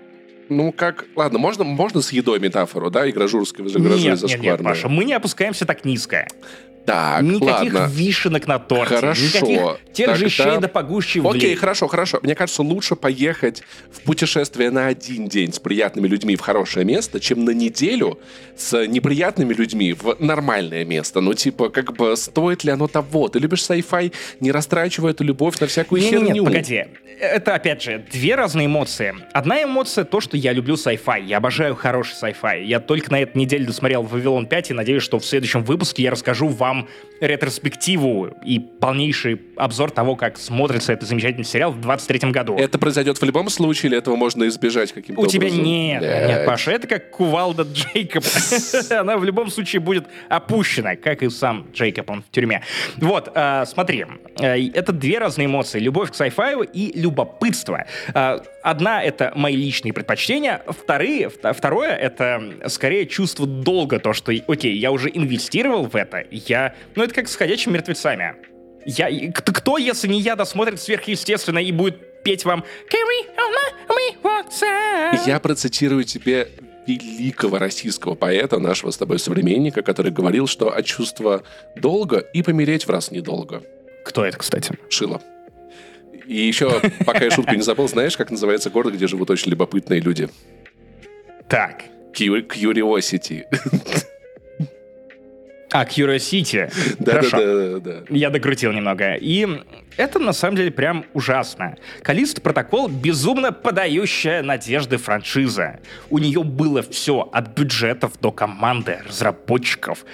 ну, как... Ладно, можно, можно с едой метафору, да, игражурская, игражурская нет, нет, нет, Паша, мы не опускаемся так низко. Так, Никаких ладно. вишенок на торте. Хорошо. Никаких тех Тогда... же щей да погуще Окей, хорошо, хорошо. Мне кажется, лучше поехать в путешествие на один день с приятными людьми в хорошее место, чем на неделю с неприятными людьми в нормальное место. Ну, типа, как бы, стоит ли оно того? Ты любишь sci-fi, не растрачивая эту любовь на всякую нет, херню. Нет, погоди. Это, опять же, две разные эмоции. Одна эмоция — то, что я люблю sci-fi. Я обожаю хороший sci-fi. Я только на этой неделе досмотрел «Вавилон 5» и надеюсь, что в следующем выпуске я расскажу вам ретроспективу и полнейший обзор того, как смотрится этот замечательный сериал в 23 году. Это произойдет в любом случае, или этого можно избежать каким-то У тебя нет, Блядь. нет, Паша, это как кувалда Джейкоб. Она в любом случае будет опущена, как и сам Джейкоб, он в тюрьме. Вот, э, смотри, э, это две разные эмоции. Любовь к sci-fi и любопытство. Э, одна — это мои личные предпочтения, вторые, второе — это скорее чувство долга, то, что, окей, я уже инвестировал в это, я... Ну, это как с ходячими мертвецами. Я, кто, если не я, досмотрит сверхъестественно и будет петь вам Я процитирую тебе великого российского поэта, нашего с тобой современника, который говорил, что от чувства долго и помереть в раз недолго. Кто это, кстати? Шило. И еще, пока я шутку не забыл, знаешь, как называется город, где живут очень любопытные люди? Так. Curiosity. А, Curiosity. Да, Хорошо. Да, да, да, Я докрутил немного. И это на самом деле прям ужасно. Калист Протокол безумно подающая надежды франшиза. У нее было все от бюджетов до команды, разработчиков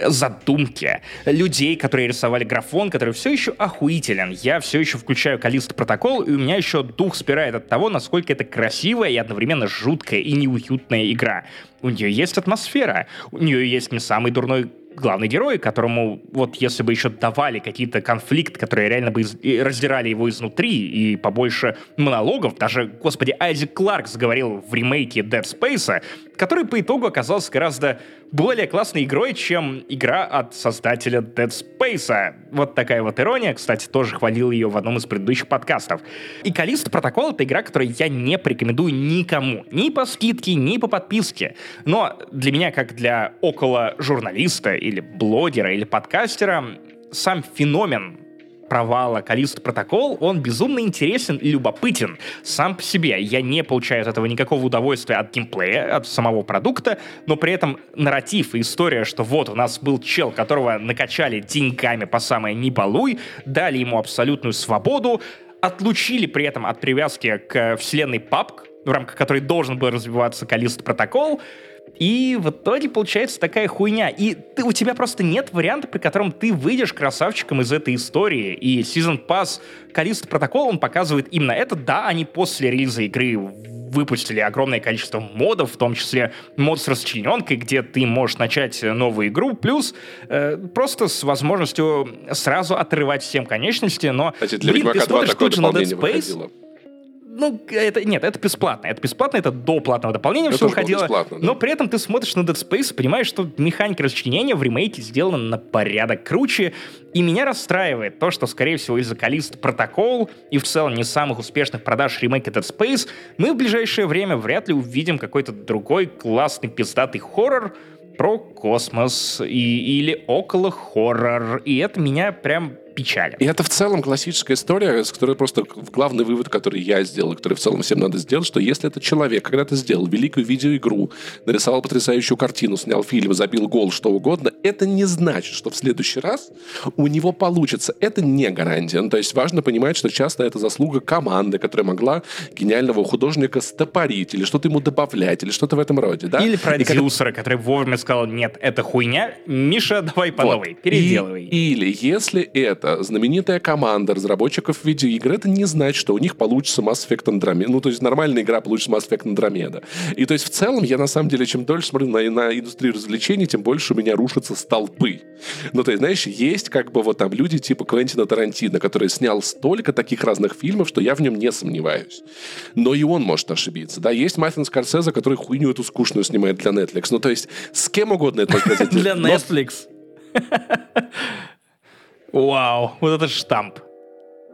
задумки, людей, которые рисовали графон, который все еще охуителен. Я все еще включаю Калист Протокол, и у меня еще дух спирает от того, насколько это красивая и одновременно жуткая и неуютная игра. У нее есть атмосфера, у нее есть не самый дурной главный герой, которому вот если бы еще давали какие-то конфликты, которые реально бы из- раздирали его изнутри, и побольше монологов, даже, господи, Айзек Кларк заговорил в ремейке Dead Space, который по итогу оказался гораздо более классной игрой, чем игра от создателя Dead Space. Вот такая вот ирония, кстати, тоже хвалил ее в одном из предыдущих подкастов. И Калиста Протокол — это игра, которую я не порекомендую никому. Ни по скидке, ни по подписке. Но для меня, как для около журналиста или блогера или подкастера, сам феномен провала Калист Протокол, он безумно интересен и любопытен сам по себе. Я не получаю от этого никакого удовольствия от геймплея, от самого продукта, но при этом нарратив и история, что вот у нас был чел, которого накачали деньгами по самое не балуй, дали ему абсолютную свободу, отлучили при этом от привязки к вселенной PUBG, в рамках которой должен был развиваться Калист Протокол, И в итоге получается такая хуйня. И ты, у тебя просто нет варианта, при котором ты выйдешь красавчиком из этой истории. И Season Pass Callisto Protocol, он показывает именно это. Да, они после релиза игры выпустили огромное количество модов, в том числе мод с расчлененкой, где ты можешь начать новую игру, плюс э, просто с возможностью сразу отрывать всем конечности, но, Кстати, для блин, ты смотришь тут же на Dead Space, выходило ну, это, нет, это бесплатно. Это бесплатно, это до платного дополнения это все выходило. Да. Но при этом ты смотришь на Dead Space и понимаешь, что механика расчленения в ремейке сделана на порядок круче. И меня расстраивает то, что, скорее всего, из-за Калист протокол и в целом не самых успешных продаж ремейка Dead Space, мы в ближайшее время вряд ли увидим какой-то другой классный пиздатый хоррор, про космос и, или около хоррор. И это меня прям печали. И это в целом классическая история, с которой просто главный вывод, который я сделал, который в целом всем надо сделать, что если этот человек когда-то сделал великую видеоигру, нарисовал потрясающую картину, снял фильм, забил гол, что угодно, это не значит, что в следующий раз у него получится. Это не гарантия. Ну, то есть важно понимать, что часто это заслуга команды, которая могла гениального художника стопорить или что-то ему добавлять, или что-то в этом роде. Да? Или продюсера, как... который вовремя сказал, нет, это хуйня, Миша, давай по вот. новой, переделывай. И, или если это это знаменитая команда разработчиков видеоигр, это не значит, что у них получится Mass Effect Andromeda. Ну, то есть нормальная игра получится Mass Effect Andromeda. И то есть в целом я на самом деле, чем дольше смотрю на, на индустрию развлечений, тем больше у меня рушатся столпы. Ну, то есть, знаешь, есть как бы вот там люди типа Квентина Тарантино, который снял столько таких разных фильмов, что я в нем не сомневаюсь. Но и он может ошибиться. Да, есть Мартин Скорсезе, который хуйню эту скучную снимает для Netflix. Ну, то есть, с кем угодно это Для Netflix. Вау, вот это штамп.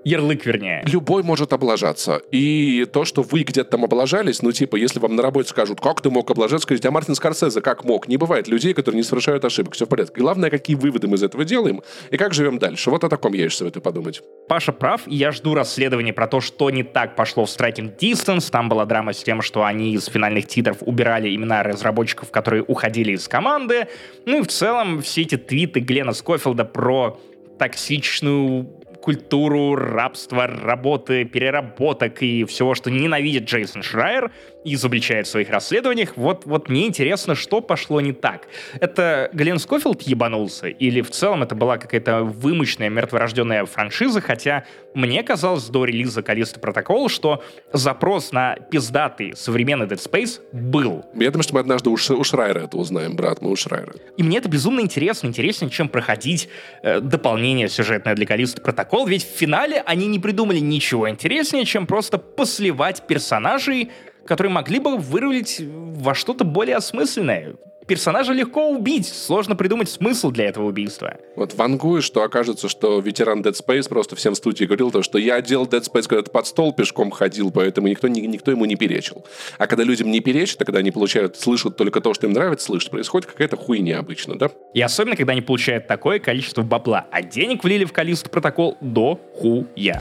Ярлык, вернее. Любой может облажаться. И то, что вы где-то там облажались, ну, типа, если вам на работе скажут, как ты мог облажаться, скажите, а Мартин Скорсезе как мог? Не бывает людей, которые не совершают ошибок. Все в порядке. Главное, какие выводы мы из этого делаем и как живем дальше. Вот о таком я еще советую подумать. Паша прав, и я жду расследования про то, что не так пошло в Striking Distance. Там была драма с тем, что они из финальных титров убирали имена разработчиков, которые уходили из команды. Ну и в целом все эти твиты Глена Скофилда про токсичную культуру рабства, работы, переработок и всего, что ненавидит Джейсон Шрайер, изобличает в своих расследованиях. Вот, вот мне интересно, что пошло не так. Это Глен Скофилд ебанулся? Или в целом это была какая-то вымышленная, мертворожденная франшиза? Хотя мне казалось до релиза Калиста Протокола, что запрос на пиздатый современный Dead Space был. Я думаю, что мы однажды у, у Шрайера это узнаем, брат, мы у Шрайера. И мне это безумно интересно. Интереснее, чем проходить э, дополнение сюжетное для Калиста Протокол. Ведь в финале они не придумали ничего интереснее, чем просто посливать персонажей которые могли бы вырулить во что-то более осмысленное. Персонажа легко убить, сложно придумать смысл для этого убийства. Вот вангую, что окажется, что ветеран Dead Space просто всем в студии говорил, то, что я делал Dead Space, когда под стол пешком ходил, поэтому никто, никто ему не перечил. А когда людям не перечат, а когда они получают, слышат только то, что им нравится слышать, происходит какая-то хуйня обычно, да? И особенно, когда они получают такое количество бабла, а денег влили в количество протокол до хуя.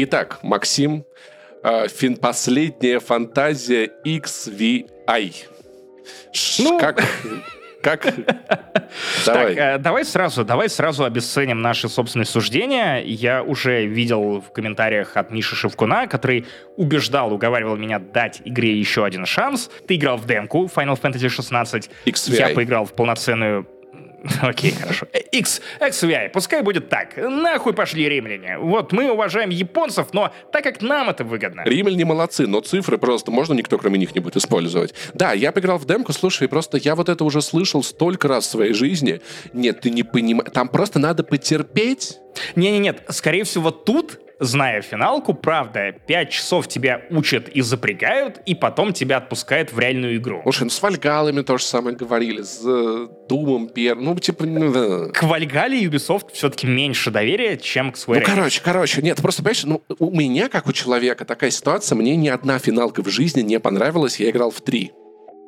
Итак, Максим, э, фин, последняя фантазия XVI. Ну... Как, как? Давай. Так, э, давай сразу, давай сразу обесценим наши собственные суждения. Я уже видел в комментариях от Миши Шевкуна, который убеждал, уговаривал меня дать игре еще один шанс. Ты играл в демку Final Fantasy 16. XVI. Я поиграл в полноценную Окей, хорошо. X, XVI, пускай будет так. Нахуй пошли римляне. Вот мы уважаем японцев, но так как нам это выгодно. Римляне молодцы, но цифры просто можно никто кроме них не будет использовать. Да, я поиграл в демку, слушай, просто я вот это уже слышал столько раз в своей жизни. Нет, ты не понимаешь. Там просто надо потерпеть. Не-не-нет, скорее всего, тут зная финалку, правда, 5 часов тебя учат и запрягают, и потом тебя отпускают в реальную игру. Слушай, ну с Вальгалами то же самое говорили, с э, Думом первым, ну типа... Ну, да. К Вальгале Ubisoft все-таки меньше доверия, чем к Square Ну, короче, короче, нет, просто, понимаешь, ну, у меня, как у человека, такая ситуация, мне ни одна финалка в жизни не понравилась, я играл в три.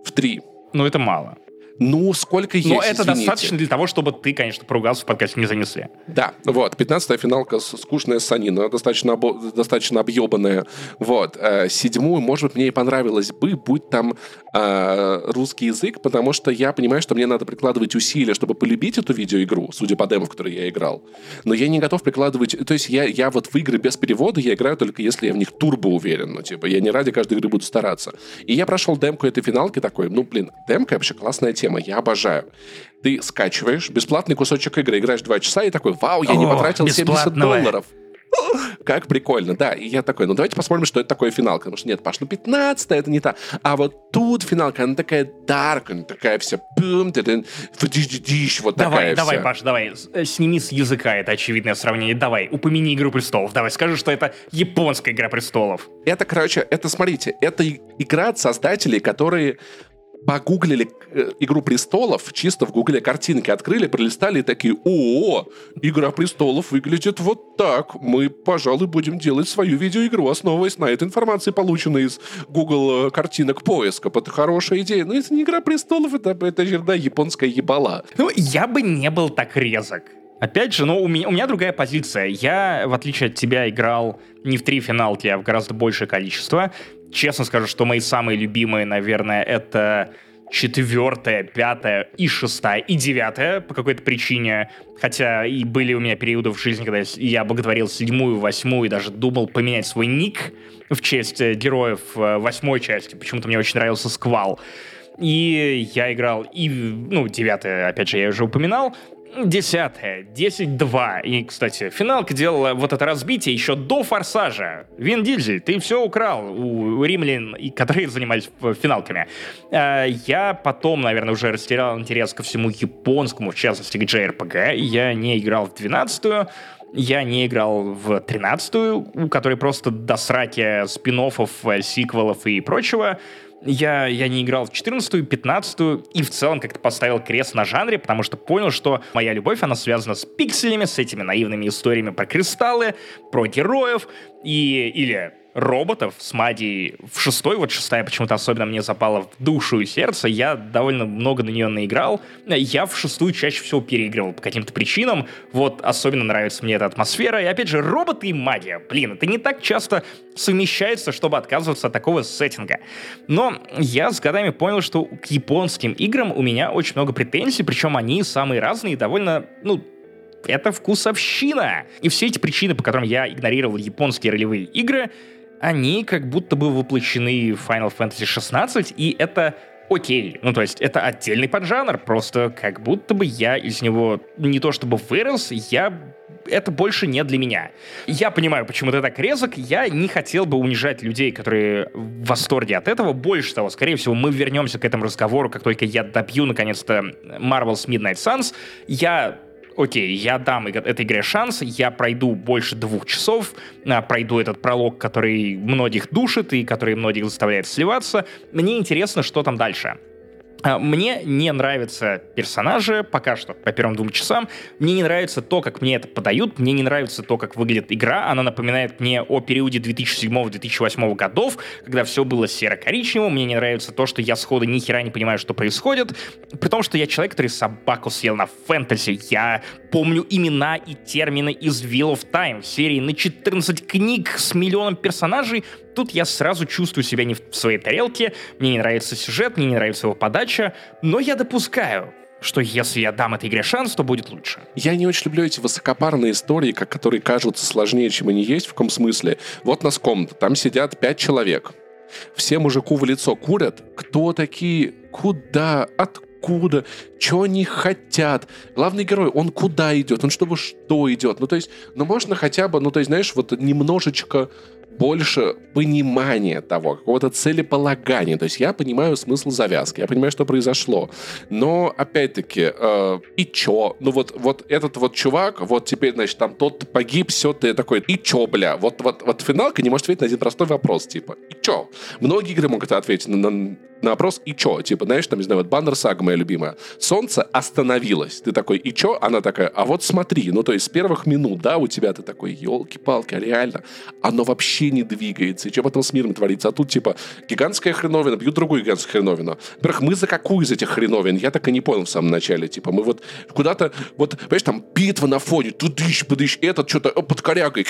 В три. Ну, это мало. Ну, сколько есть, Но это извините. достаточно для того, чтобы ты, конечно, поругался в подкасте не занесли. Да, вот, 15-я финалка скучная санина, достаточно, обо- достаточно объебанная. Вот, э, седьмую, может быть, мне и понравилось бы, будь там э, русский язык, потому что я понимаю, что мне надо прикладывать усилия, чтобы полюбить эту видеоигру, судя по демо, в которой я играл. Но я не готов прикладывать... То есть я, я вот в игры без перевода я играю только если я в них турбо уверен. Ну, типа, я не ради каждой игры буду стараться. И я прошел демку этой финалки такой, ну, блин, демка вообще классная тема, я обожаю. Ты скачиваешь бесплатный кусочек игры, играешь два часа и такой, вау, я не О, потратил 70 бесплатного. долларов. Как прикольно, да. И я такой, ну давайте посмотрим, что это такое финалка. Потому что нет, Паш, ну 15 это не та. А вот тут финалка, она такая дарк, она такая вся фдиш, вот Давай, такая давай, вся. Паш, давай, э, сними с языка это очевидное сравнение. Давай, упомяни «Игру престолов». Давай, скажи, что это японская «Игра престолов». Это, короче, это, смотрите, это игра от создателей, которые погуглили э, «Игру престолов», чисто в гугле картинки открыли, пролистали и такие, о, «Игра престолов» выглядит вот так. Мы, пожалуй, будем делать свою видеоигру, основываясь на этой информации, полученной из Google э, картинок поиска. Это хорошая идея. Но это не «Игра престолов», это, это жерда японская ебала. Ну, я бы не был так резок. Опять же, ну, у меня, у меня другая позиция. Я, в отличие от тебя, играл не в три финалки, а в гораздо большее количество. Честно скажу, что мои самые любимые, наверное, это четвертая, пятая и шестая, и девятая по какой-то причине. Хотя и были у меня периоды в жизни, когда я боготворил седьмую, восьмую, и даже думал поменять свой ник в честь э, героев э, восьмой части. Почему-то мне очень нравился Сквал. И я играл и, ну, девятая, опять же, я уже упоминал, Десятая, 10-2. И, кстати, финалка делала вот это разбитие еще до форсажа. Вин Дизель, ты все украл у римлян, которые занимались э, финалками. А, Я потом, наверное, уже растерял интерес ко всему японскому, в частности, к JRPG. Я не играл в 12-ю. Я не играл в 13-ю, у которой просто до сраки спин сиквелов и прочего. Я, я не играл в 14-ю, 15-ю и в целом как-то поставил крест на жанре, потому что понял, что моя любовь, она связана с пикселями, с этими наивными историями про кристаллы, про героев и, или роботов с магией в шестой, вот шестая почему-то особенно мне запала в душу и сердце, я довольно много на нее наиграл, я в шестую чаще всего переигрывал по каким-то причинам, вот особенно нравится мне эта атмосфера, и опять же, роботы и магия, блин, это не так часто совмещается, чтобы отказываться от такого сеттинга. Но я с годами понял, что к японским играм у меня очень много претензий, причем они самые разные и довольно, ну, это вкусовщина. И все эти причины, по которым я игнорировал японские ролевые игры, они как будто бы воплощены в Final Fantasy 16, и это окей. Ну, то есть это отдельный поджанр, просто как будто бы я из него не то чтобы вырос, я это больше не для меня. Я понимаю, почему ты так резок. Я не хотел бы унижать людей, которые в восторге от этого. Больше того, скорее всего, мы вернемся к этому разговору, как только я добью, наконец-то, Marvel's Midnight Suns. Я окей, я дам этой игре шанс, я пройду больше двух часов, а, пройду этот пролог, который многих душит и который многих заставляет сливаться. Мне интересно, что там дальше. А, Мне не нравятся персонажи, пока что, по первым двум часам. Мне не нравится то, как мне это подают. Мне не нравится то, как выглядит игра. Она напоминает мне о периоде 2007-2008 годов, когда все было серо-коричневым. Мне не нравится то, что я сходу ни хера не понимаю, что происходит. При том, что я человек, который собаку съел на фэнтези. Я помню имена и термины из Wheel of Time, серии на 14 книг с миллионом персонажей. Тут я сразу чувствую себя не в своей тарелке, мне не нравится сюжет, мне не нравится его подача, но я допускаю, что если я дам этой игре шанс, то будет лучше. Я не очень люблю эти высокопарные истории, как, которые кажутся сложнее, чем они есть. В каком смысле? Вот нас комната, там сидят пять человек. Все мужику в лицо курят. Кто такие? Куда? Откуда? Что они хотят? Главный герой, он куда идет? Он чтобы что идет? Ну, то есть, ну, можно хотя бы, ну, то есть, знаешь, вот немножечко больше понимания того, какого-то целеполагания. То есть я понимаю смысл завязки, я понимаю, что произошло. Но, опять-таки, э, и чё? Ну вот, вот этот вот чувак, вот теперь, значит, там тот погиб, все, ты такой, и чё, бля? Вот, вот, вот финалка не может ответить на один простой вопрос, типа, и чё? Многие игры могут ответить на, на, на вопрос «и чё?». Типа, знаешь, там, не знаю, вот Баннер Сага моя любимая. Солнце остановилось. Ты такой «и чё?». Она такая «а вот смотри». Ну, то есть с первых минут, да, у тебя ты такой «елки-палки, а реально?» Оно вообще не двигается, и что потом с миром творится. А тут, типа, гигантская хреновина, бьют другую гигантскую хреновину. Во-первых, мы за какую из этих хреновин? Я так и не понял в самом начале. Типа, мы вот куда-то, вот, понимаешь, там битва на фоне, тудыщ, подыщ, этот что-то под корягой.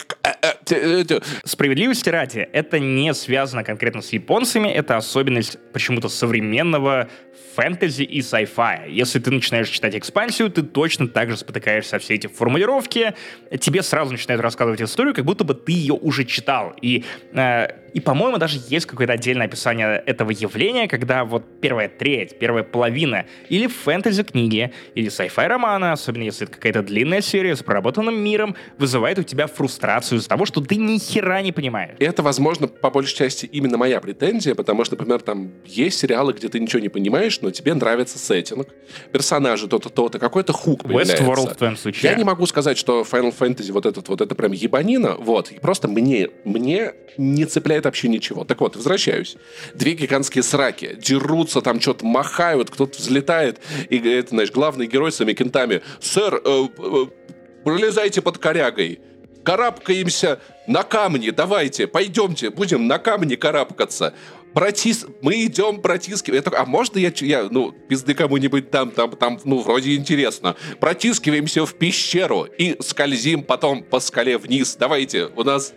Справедливости ради, это не связано конкретно с японцами, это особенность почему-то современного фэнтези и sci-fi. Если ты начинаешь читать экспансию, ты точно так же спотыкаешься все эти формулировки, тебе сразу начинают рассказывать историю, как будто бы ты ее уже читал. И э, и, по-моему, даже есть какое-то отдельное описание этого явления, когда вот первая треть, первая половина или фэнтези-книги, или sci-fi романа, особенно если это какая-то длинная серия с проработанным миром, вызывает у тебя фрустрацию из-за того, что ты ни хера не понимаешь. Это, возможно, по большей части именно моя претензия, потому что, например, там есть сериалы, где ты ничего не понимаешь, но тебе нравится сеттинг, персонажи то-то, то-то, какой-то хук появляется. Westworld в твоем случае. Я не могу сказать, что Final Fantasy вот этот вот это прям ебанина, вот, и просто мне, мне не цепляет вообще ничего. Так вот, возвращаюсь. Две гигантские сраки дерутся, там что-то махают, кто-то взлетает, и, это, знаешь, главный герой с кентами. «Сэр, э, э, пролезайте под корягой, карабкаемся на камни, давайте, пойдемте, будем на камни карабкаться протис... мы идем протискиваем. а можно я, я ну, пизды кому-нибудь там, там, там, ну, вроде интересно. Протискиваемся в пещеру и скользим потом по скале вниз. Давайте, у нас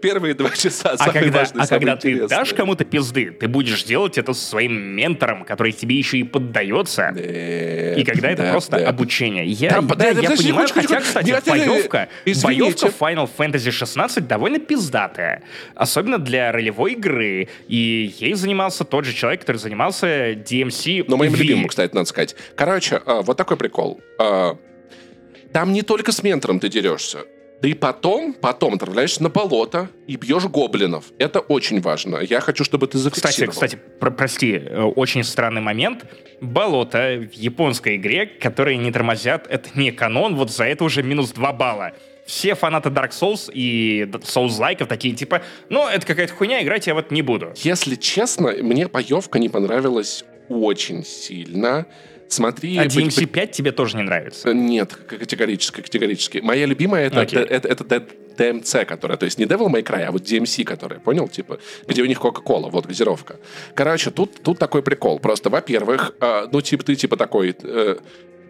первые два часа а когда, важные, А когда интересные. ты дашь кому-то пизды, ты будешь делать это со своим ментором, который тебе еще и поддается. Нет, и когда это просто нет. обучение. Я, да, да, да, я подожди, понимаю, хоть, хотя, кстати, нет, боевка, боевка Final Fantasy 16 довольно пиздатая. Особенно для ролевой игры. И ей занимался тот же человек, который занимался DMC. Но моим любимым, кстати, надо сказать. Короче, а, вот такой прикол. А, там не только с ментором ты дерешься. Ты потом, потом отправляешься на болото и бьешь гоблинов. Это очень важно. Я хочу, чтобы ты зафиксировал. Кстати, кстати, про прости, э, очень странный момент. Болото в японской игре, которые не тормозят, это не канон, вот за это уже минус 2 балла все фанаты Dark Souls и Souls-лайков такие, типа, ну, это какая-то хуйня, играть я вот не буду. Если честно, мне боевка не понравилась очень сильно. Смотри... А DMC5 тебе тоже не нравится? Нет, категорически, категорически. Моя любимая это, okay. это, это, это DMC, которая, то есть не Devil May Cry, а вот DMC, которая, понял? Типа, где у них Кока-Кола, вот газировка. Короче, тут, тут такой прикол. Просто, во-первых, э, ну, типа, ты типа такой... Э,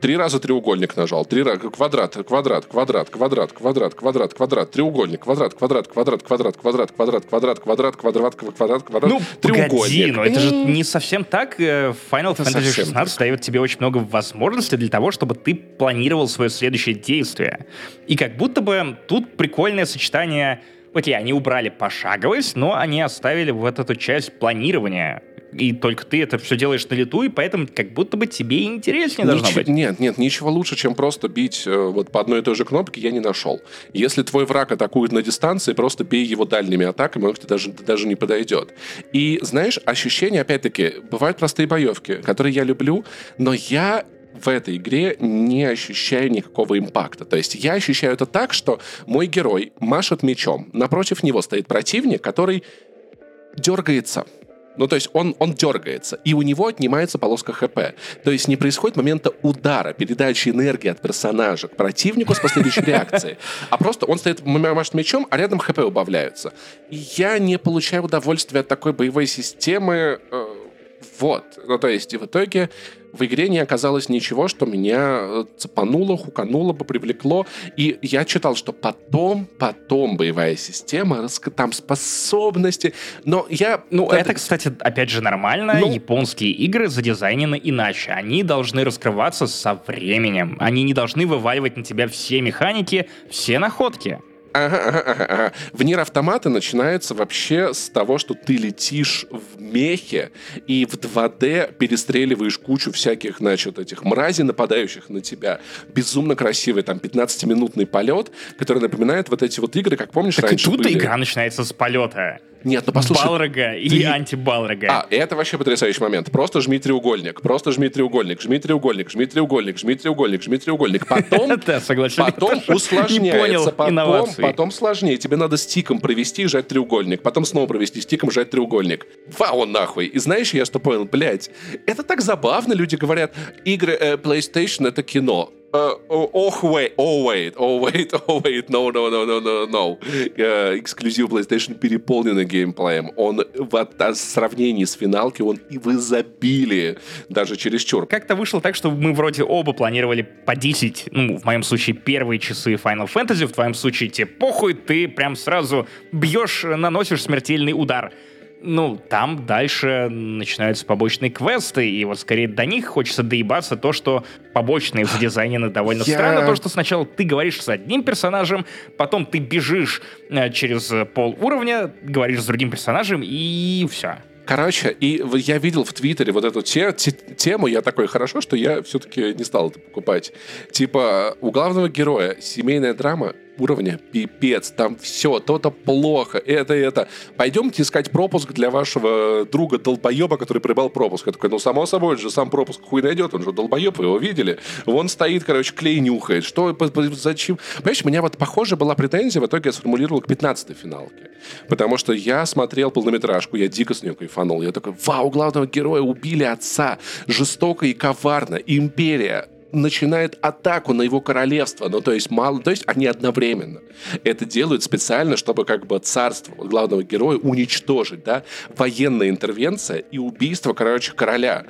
Три раза треугольник нажал. Три раза квадрат, квадрат, квадрат, квадрат, квадрат, квадрат, квадрат, треугольник, квадрат, квадрат, квадрат, квадрат, квадрат, квадрат, квадрат, квадрат, квадрат, квадрат, квадрат, ну, треугольник. Погоди, но это же не совсем так. Final Fantasy 16 дает тебе очень много возможностей для того, чтобы ты планировал свое следующее действие. И как будто бы тут прикольное сочетание Окей, они убрали пошаговость, но они оставили вот эту часть планирования и только ты это все делаешь на лету, и поэтому как будто бы тебе интереснее должно Нич- быть. Нет, нет, ничего лучше, чем просто бить э, вот по одной и той же кнопке я не нашел. Если твой враг атакует на дистанции, просто бей его дальними атаками, он к тебе даже, даже не подойдет. И знаешь, ощущение, опять-таки, бывают простые боевки, которые я люблю, но я в этой игре не ощущаю никакого импакта. То есть я ощущаю это так, что мой герой машет мечом, напротив него стоит противник, который дергается, ну, то есть он, он дергается, и у него отнимается полоска ХП. То есть не происходит момента удара, передачи энергии от персонажа к противнику с последующей реакцией. А просто он стоит, машет мечом, а рядом ХП убавляются. И я не получаю удовольствия от такой боевой системы. Э, вот. Ну, то есть, и в итоге в игре не оказалось ничего, что меня э, цепануло, хукануло бы, привлекло. И я читал, что потом, потом боевая система, там способности. Но я... Ну, это, это кстати, опять же, нормально. Ну... Японские игры задизайнены иначе. Они должны раскрываться со временем. Они не должны вываливать на тебя все механики, все находки. Ага, ага. В Нир Автомата начинается вообще с того, что ты летишь в мехе и в 2D перестреливаешь кучу всяких, значит, этих мразей, нападающих на тебя. Безумно красивый, там, 15-минутный полет, который напоминает вот эти вот игры, как помнишь, так раньше и тут были... игра начинается с полета. Нет, ну послушай... Балрога и ты... антибалрога. А, это вообще потрясающий момент. Просто жми треугольник, просто жми треугольник, жми треугольник, жми треугольник, жми треугольник, жми треугольник. Потом, потом усложняется, потом, потом сложнее. Тебе надо стиком провести и жать треугольник, потом снова провести стиком, жать треугольник. Вау, нахуй. И знаешь, я что понял? Блять, это так забавно, люди говорят, игры э, PlayStation — это кино oh, wait, oh, wait, oh, wait, oh, wait, no, no, no, no, no, no. Uh, эксклюзив PlayStation переполненный геймплеем. Он в, в сравнении с финалки, он и в изобилии, даже чересчур. Как-то вышло так, что мы вроде оба планировали по 10, ну, в моем случае, первые часы Final Fantasy, в твоем случае тебе похуй, ты прям сразу бьешь, наносишь смертельный удар ну, там дальше начинаются побочные квесты, и вот скорее до них хочется доебаться то, что побочные задизайнены довольно Я... странно. То, что сначала ты говоришь с одним персонажем, потом ты бежишь э, через пол уровня, говоришь с другим персонажем, и все. Короче, и я видел в Твиттере вот эту те, те, тему, я такой, хорошо, что я все-таки не стал это покупать. Типа, у главного героя семейная драма, уровня пипец, там все, то-то плохо, это, это. Пойдемте искать пропуск для вашего друга долбоеба, который прибал пропуск. Я такой, ну, само собой, он же сам пропуск хуй найдет, он же долбоеб, вы его видели. Вон стоит, короче, клей нюхает. Что, зачем? Понимаешь, у меня вот похоже была претензия, в итоге я сформулировал к 15-й финалке. Потому что я смотрел полнометражку, я дико с нее кайфанул. Я такой, вау, главного героя убили отца, жестоко и коварно, империя, начинает атаку на его королевство. Ну, то есть, мало, то есть они одновременно. Это делают специально, чтобы как бы царство главного героя уничтожить, да? Военная интервенция и убийство, короче, короля.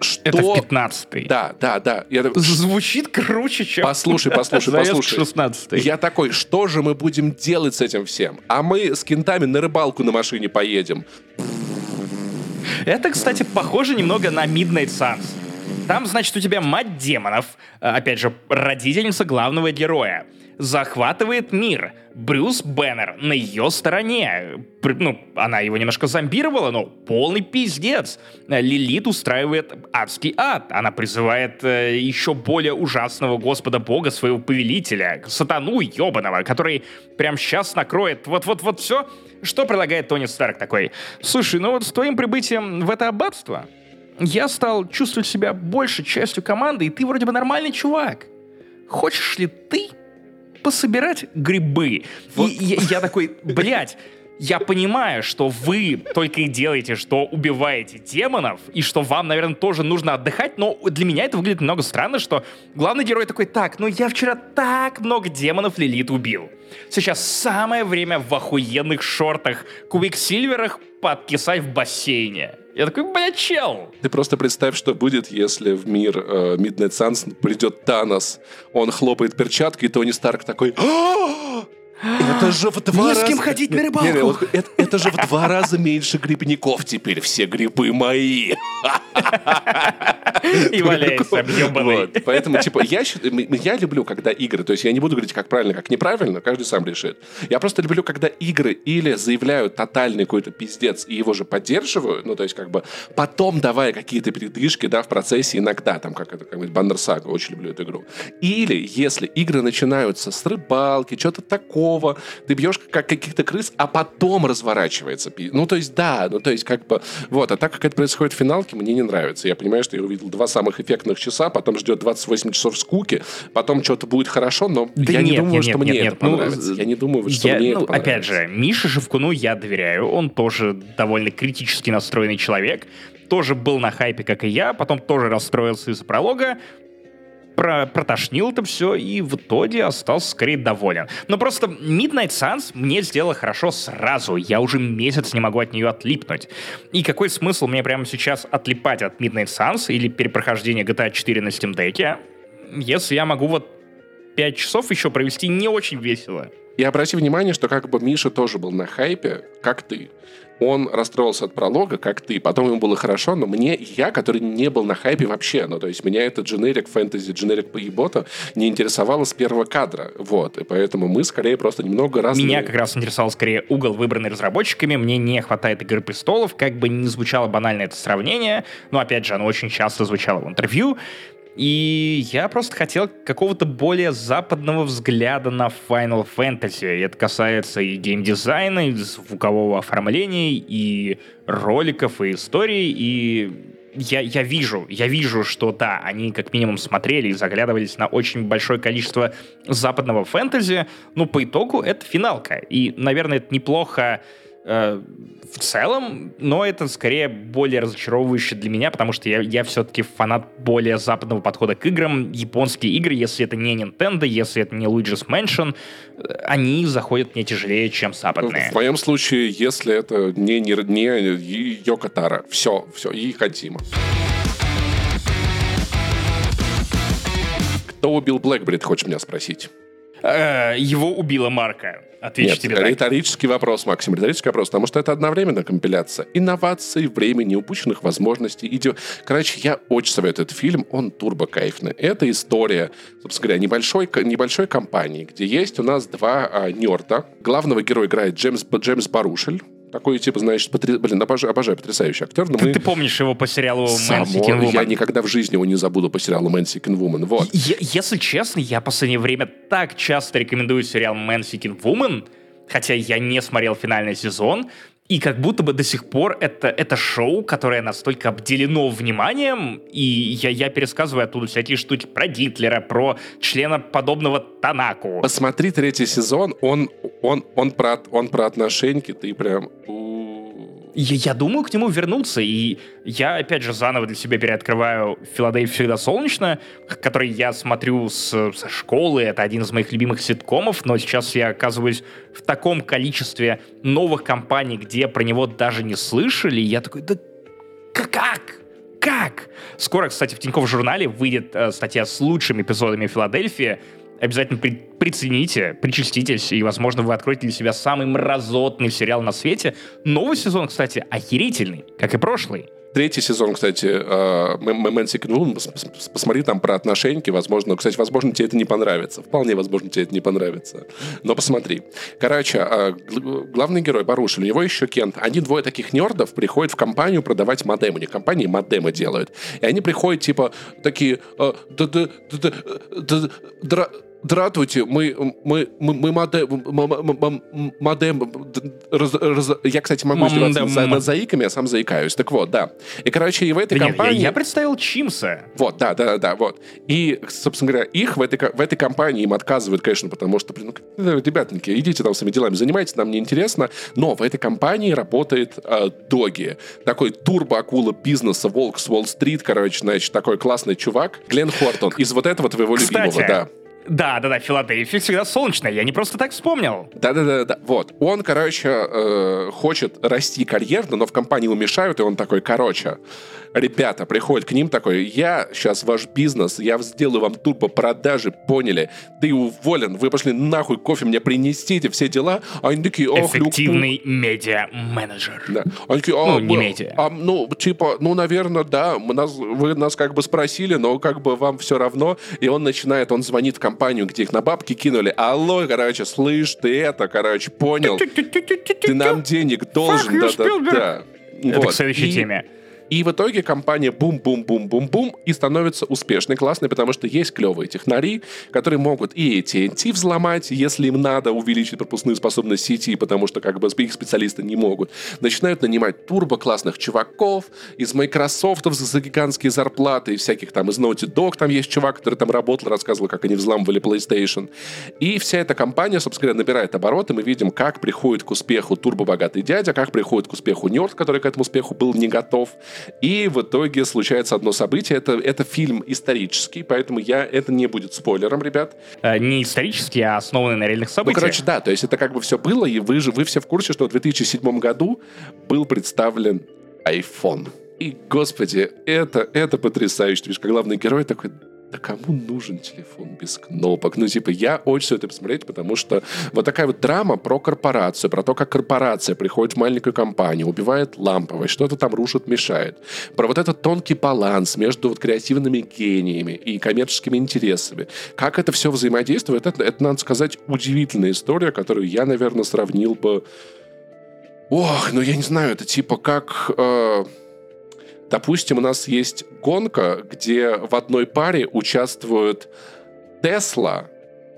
Что... Это в 15-й. Да, да, да. Я... Звучит круче, чем... Послушай, послушай, послушай. 16 Я такой, что же мы будем делать с этим всем? А мы с кентами на рыбалку на машине поедем. Это, кстати, похоже немного на Midnight Suns. Там, значит, у тебя мать демонов, э, опять же, родительница главного героя, захватывает мир. Брюс Беннер на ее стороне. Ну, она его немножко зомбировала, но полный пиздец. Лилит устраивает адский ад. Она призывает э, еще более ужасного господа бога, своего повелителя, сатану ебаного, который прям сейчас накроет вот-вот-вот все. Что предлагает Тони Старк такой? Слушай, ну вот с твоим прибытием в это аббатство я стал чувствовать себя больше частью команды, и ты вроде бы нормальный чувак. Хочешь ли ты пособирать грибы? Вот. И я, я такой, блядь, я понимаю, что вы только и делаете, что убиваете демонов, и что вам, наверное, тоже нужно отдыхать, но для меня это выглядит немного странно, что главный герой такой, так, ну я вчера так много демонов Лилит убил. Сейчас самое время в охуенных шортах, квиксильверах подкисать в бассейне. Я такой, блядь, чел! Ты просто представь, что будет, если в мир э, Midnight Suns придет Танос, он хлопает перчаткой, и Тони Старк такой... Это же в два раза... с кем ходить на рыбалку. Не, не, это, это же в два раза меньше грибников теперь. Все грибы мои. И валяется объебанный. Вот. Поэтому, типа, я, я люблю, когда игры, то есть я не буду говорить, как правильно, как неправильно, каждый сам решит. Я просто люблю, когда игры или заявляют тотальный какой-то пиздец и его же поддерживают, ну, то есть, как бы, потом давая какие-то передышки, да, в процессе иногда, там, как это, как-нибудь Баннер Сага, очень люблю эту игру. Или, если игры начинаются с рыбалки, что-то такое, другого, ты бьешь как каких-то крыс, а потом разворачивается. Ну, то есть, да, ну, то есть, как бы, вот, а так как это происходит в финалке, мне не нравится. Я понимаю, что я увидел два самых эффектных часа, потом ждет 28 часов скуки, потом что-то будет хорошо, но да я нет, не думаю, нет, что нет, мне нет, это ну, понравится. Я не думаю, что я, мне ну, это понравится. Опять же, Мише Живкуну я доверяю, он тоже довольно критически настроенный человек, тоже был на хайпе, как и я, потом тоже расстроился из-за пролога, про протошнил это все и в итоге остался скорее доволен. Но просто Midnight Suns мне сделала хорошо сразу. Я уже месяц не могу от нее отлипнуть. И какой смысл мне прямо сейчас отлипать от Midnight Suns или перепрохождения GTA 4 на Steam Deck, если я могу вот 5 часов еще провести не очень весело. И обрати внимание, что как бы Миша тоже был на хайпе, как ты он расстроился от пролога, как ты. Потом ему было хорошо, но мне, я, который не был на хайпе вообще, ну, то есть меня этот дженерик фэнтези, дженерик поебота не интересовало с первого кадра. Вот, и поэтому мы скорее просто немного разные. Меня как раз интересовал скорее угол, выбранный разработчиками. Мне не хватает «Игры престолов», как бы не звучало банально это сравнение, но, опять же, оно очень часто звучало в интервью. И я просто хотел какого-то более западного взгляда на Final Fantasy. И это касается и геймдизайна, и звукового оформления, и роликов, и историй, и я, я вижу, я вижу, что да, они как минимум смотрели и заглядывались на очень большое количество западного фэнтези, но по итогу это финалка. И, наверное, это неплохо в целом, но это скорее более разочаровывающе для меня, потому что я, я все-таки фанат более западного подхода к играм. Японские игры, если это не Nintendo, если это не Luigi's Mansion, э, они заходят мне тяжелее, чем западные. В моем случае, если это не, не, не Йокотара, все, все, и Хадзима. Кто убил Блэкбери, ты хочешь меня спросить? Э, его убила Марка. Отвечу Нет, тебе так. риторический вопрос, Максим, риторический вопрос, потому что это одновременно компиляция инноваций, времени, упущенных возможностей. Иде... Короче, я очень советую этот фильм, он турбо кайфный. Это история, собственно говоря, небольшой, небольшой компании, где есть у нас два а, нерда. Главного героя играет Джеймс, Джеймс Барушель, такой, типа, знаешь, потр... блин, обожаю, обожаю потрясающий актер. Но ты, мы... ты помнишь его по сериалу Само... «Мэнсикин Вумен»? Я никогда в жизни его не забуду по сериалу «Man Seeking Woman». Вот. Я, если честно, я в последнее время так часто рекомендую сериал «Man Seeking Woman», хотя я не смотрел финальный сезон, и как будто бы до сих пор это, это шоу, которое настолько обделено вниманием, и я, я пересказываю оттуда всякие штуки про Гитлера, про члена подобного Танаку. Посмотри третий сезон, он, он, он, про, он про отношеньки, ты прям... Я, я думаю к нему вернуться, и я, опять же, заново для себя переоткрываю «Филадельфия всегда солнечно», который я смотрю с, со школы, это один из моих любимых ситкомов, но сейчас я оказываюсь в таком количестве новых компаний, где про него даже не слышали, и я такой, да как? Как? Скоро, кстати, в Тинькофф журнале выйдет э, статья с лучшими эпизодами «Филадельфии», обязательно при, прицените, причаститесь, и, возможно, вы откроете для себя самый мразотный сериал на свете. Новый сезон, кстати, охерительный, как и прошлый. Третий сезон, кстати, Мэнси Кнул, посмотри там про отношеньки, возможно, кстати, возможно, тебе это не понравится. Вполне возможно, тебе это не понравится. Но посмотри. Короче, а, главный герой Барушин, у него еще Кент. Они двое таких нердов приходят в компанию продавать модем. У них компании модемы делают. И они приходят, типа, такие... «А, Здравствуйте, мы, мы, мы, мы модем, модем раз, раз, я, кстати, могу издеваться за, над заиками, я сам заикаюсь. Так вот, да. И, короче, и в этой да компании... Нет, я, я представил Чимса. Вот, да, да, да, вот. И, собственно говоря, их в этой, в этой компании им отказывают, конечно, потому что, блин, ну, ребятники, идите там своими делами, занимайтесь, нам не интересно. Но в этой компании работает э, Доги. Такой турбо-акула бизнеса, волк с Уолл-стрит, короче, значит, такой классный чувак. Глен Хортон из вот этого твоего Кстати, любимого, да. Да, да, да, Филадельфия всегда солнечная. Я не просто так вспомнил. Да, да, да, да. Вот. Он, короче, э, хочет расти карьерно, но в компании ему мешают, и он такой, короче, ребята приходят к ним такой, я сейчас ваш бизнес, я сделаю вам турбо продажи, поняли? Ты уволен, вы пошли нахуй кофе мне принесите, все дела. А они такие, ох, Эффективный Люк, медиа-менеджер. Да. Они такие, а, ну, не медиа. А, ну, типа, ну, наверное, да, мы нас, вы нас как бы спросили, но как бы вам все равно. И он начинает, он звонит в компанию, где их на бабки кинули. Алло, короче, слышь, ты это, короче, понял? Ты нам денег должен, да-да-да. Это вот. к следующей и, теме. И в итоге компания бум-бум-бум-бум-бум и становится успешной, классной, потому что есть клевые технари, которые могут и AT&T взломать, если им надо увеличить пропускную способность сети, потому что как бы их специалисты не могут. Начинают нанимать турбо-классных чуваков из Microsoft за гигантские зарплаты, и всяких там из Naughty Dog, там есть чувак, который там работал, рассказывал, как они взламывали PlayStation. И вся эта компания, собственно говоря, набирает обороты, мы видим, как приходит к успеху турбо-богатый дядя, как приходит к успеху нерд, который к этому успеху был не готов. И в итоге случается одно событие. Это, это фильм исторический, поэтому я, это не будет спойлером, ребят. Э, не исторический, а основанный на реальных событиях. Ну, короче, да, то есть это как бы все было, и вы же вы все в курсе, что в 2007 году был представлен iPhone. И, господи, это, это потрясающе. Видишь, как главный герой такой, да кому нужен телефон без кнопок? Ну, типа, я очень все это посмотреть, потому что вот такая вот драма про корпорацию, про то, как корпорация приходит в маленькую компанию, убивает ламповое, что-то там рушит, мешает. Про вот этот тонкий баланс между вот креативными гениями и коммерческими интересами. Как это все взаимодействует, это, это, надо сказать, удивительная история, которую я, наверное, сравнил бы... Ох, ну я не знаю, это типа как... Э Допустим, у нас есть гонка, где в одной паре участвуют Тесла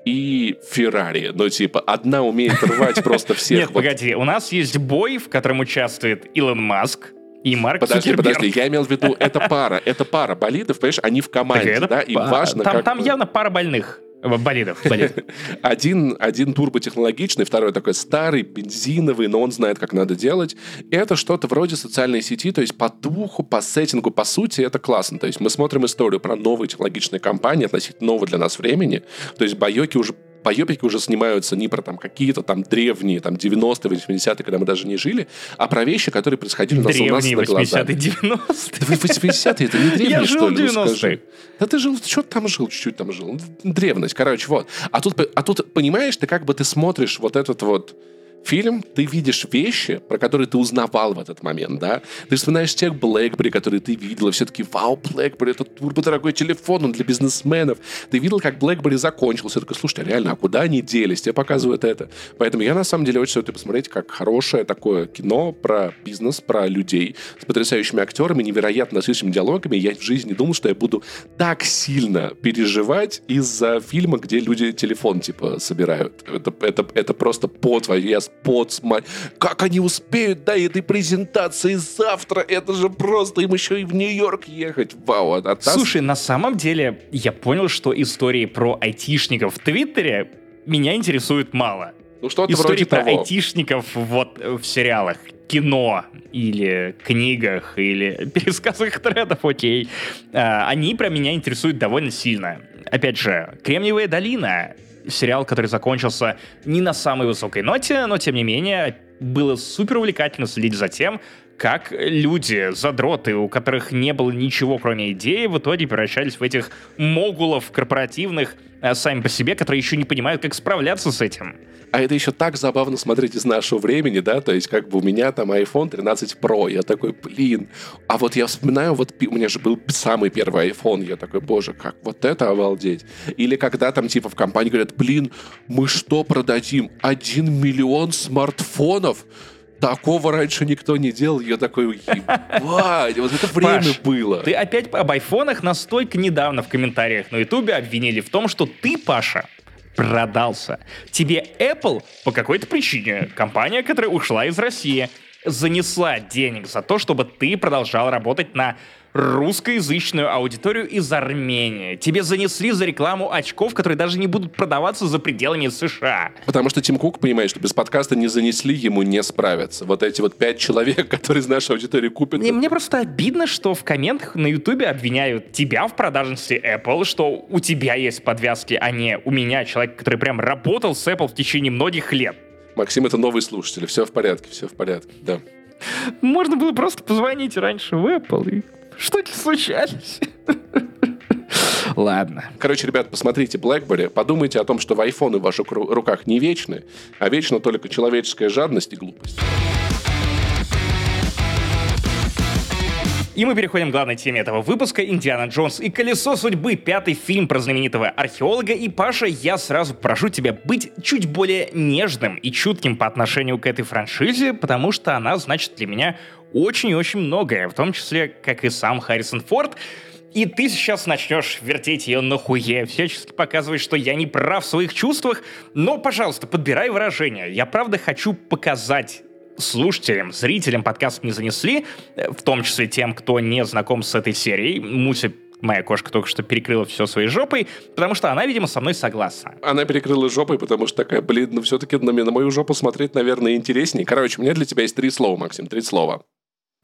и Феррари. Ну, типа, одна умеет рвать просто всех. Нет, погоди, у нас есть бой, в котором участвует Илон Маск, и Марк Подожди, Цукерберг. подожди, я имел в виду, это пара, это пара болидов, понимаешь, они в команде, да, и важно, там, явно пара больных. Болидов, болидов. один, один турботехнологичный, второй такой старый, бензиновый, но он знает, как надо делать. Это что-то вроде социальной сети, то есть по духу, по сеттингу, по сути, это классно. То есть мы смотрим историю про новые технологичные компании, относительно нового для нас времени. То есть Байоки уже байопики уже снимаются не про там какие-то там древние, там 90-е, 80-е, когда мы даже не жили, а про вещи, которые происходили у нас, у нас на глазах. 80-е, 90-е. 80-е, это не древние, что ли, ну скажи. Да ты жил, что там жил, чуть-чуть там жил. Древность, короче, вот. А тут, а тут, понимаешь, ты как бы ты смотришь вот этот вот фильм, ты видишь вещи, про которые ты узнавал в этот момент, да? Ты вспоминаешь тех BlackBerry, которые ты видел, и все-таки, вау, BlackBerry, это турбодорогой телефон, он для бизнесменов. Ты видел, как BlackBerry закончился. Такой, слушай, а реально, а куда они делись? Тебе показывают это. Поэтому я, на самом деле, очень советую посмотреть, как хорошее такое кино про бизнес, про людей с потрясающими актерами, невероятно насыщенными диалогами. Я в жизни не думал, что я буду так сильно переживать из-за фильма, где люди телефон, типа, собирают. Это, это, это просто по твоей... Я Потсма. Как они успеют до этой презентации завтра? Это же просто им еще и в Нью-Йорк ехать. Вау. А, а Слушай, на самом деле я понял, что истории про айтишников в Твиттере меня интересуют мало. Ну, что-то Истории про того. айтишников вот в сериалах, кино или книгах или пересказах тредов, окей. А, они про меня интересуют довольно сильно. Опять же, «Кремниевая долина» сериал, который закончился не на самой высокой ноте, но тем не менее было супер увлекательно следить за тем, как люди, задроты, у которых не было ничего, кроме идеи, в итоге превращались в этих могулов корпоративных сами по себе, которые еще не понимают, как справляться с этим. А это еще так забавно смотреть из нашего времени, да, то есть как бы у меня там iPhone 13 Pro, я такой, блин, а вот я вспоминаю, вот у меня же был самый первый iPhone, я такой, боже, как вот это обалдеть. Или когда там типа в компании говорят, блин, мы что продадим? Один миллион смартфонов? Такого раньше никто не делал. Я такой, ебать, вот это время Паш, было. Ты опять об айфонах настолько недавно в комментариях на ютубе обвинили в том, что ты, Паша, продался. Тебе Apple по какой-то причине, компания, которая ушла из России, занесла денег за то, чтобы ты продолжал работать на русскоязычную аудиторию из Армении. Тебе занесли за рекламу очков, которые даже не будут продаваться за пределами США. Потому что Тим Кук понимает, что без подкаста не занесли, ему не справиться. Вот эти вот пять человек, которые из нашей аудитории купят. И мне просто обидно, что в комментах на Ютубе обвиняют тебя в продажности Apple, что у тебя есть подвязки, а не у меня, человек, который прям работал с Apple в течение многих лет. Максим, это новый слушатель. Все в порядке, все в порядке, да. Можно было просто позвонить раньше в Apple и что-то случалось. Ладно. Короче, ребят, посмотрите BlackBerry, подумайте о том, что в айфоны в ваших ру- руках не вечны, а вечно только человеческая жадность и глупость. И мы переходим к главной теме этого выпуска «Индиана Джонс и колесо судьбы», пятый фильм про знаменитого археолога. И, Паша, я сразу прошу тебя быть чуть более нежным и чутким по отношению к этой франшизе, потому что она значит для меня очень и очень многое, в том числе, как и сам Харрисон Форд. И ты сейчас начнешь вертеть ее на хуе, всячески показывать, что я не прав в своих чувствах, но, пожалуйста, подбирай выражения. Я правда хочу показать слушателям, зрителям подкаст не занесли, э, в том числе тем, кто не знаком с этой серией. Муся моя кошка только что перекрыла все своей жопой, потому что она, видимо, со мной согласна. Она перекрыла жопой, потому что такая, блин, ну все-таки на, на мою жопу смотреть, наверное, интереснее. Короче, у меня для тебя есть три слова, Максим, три слова.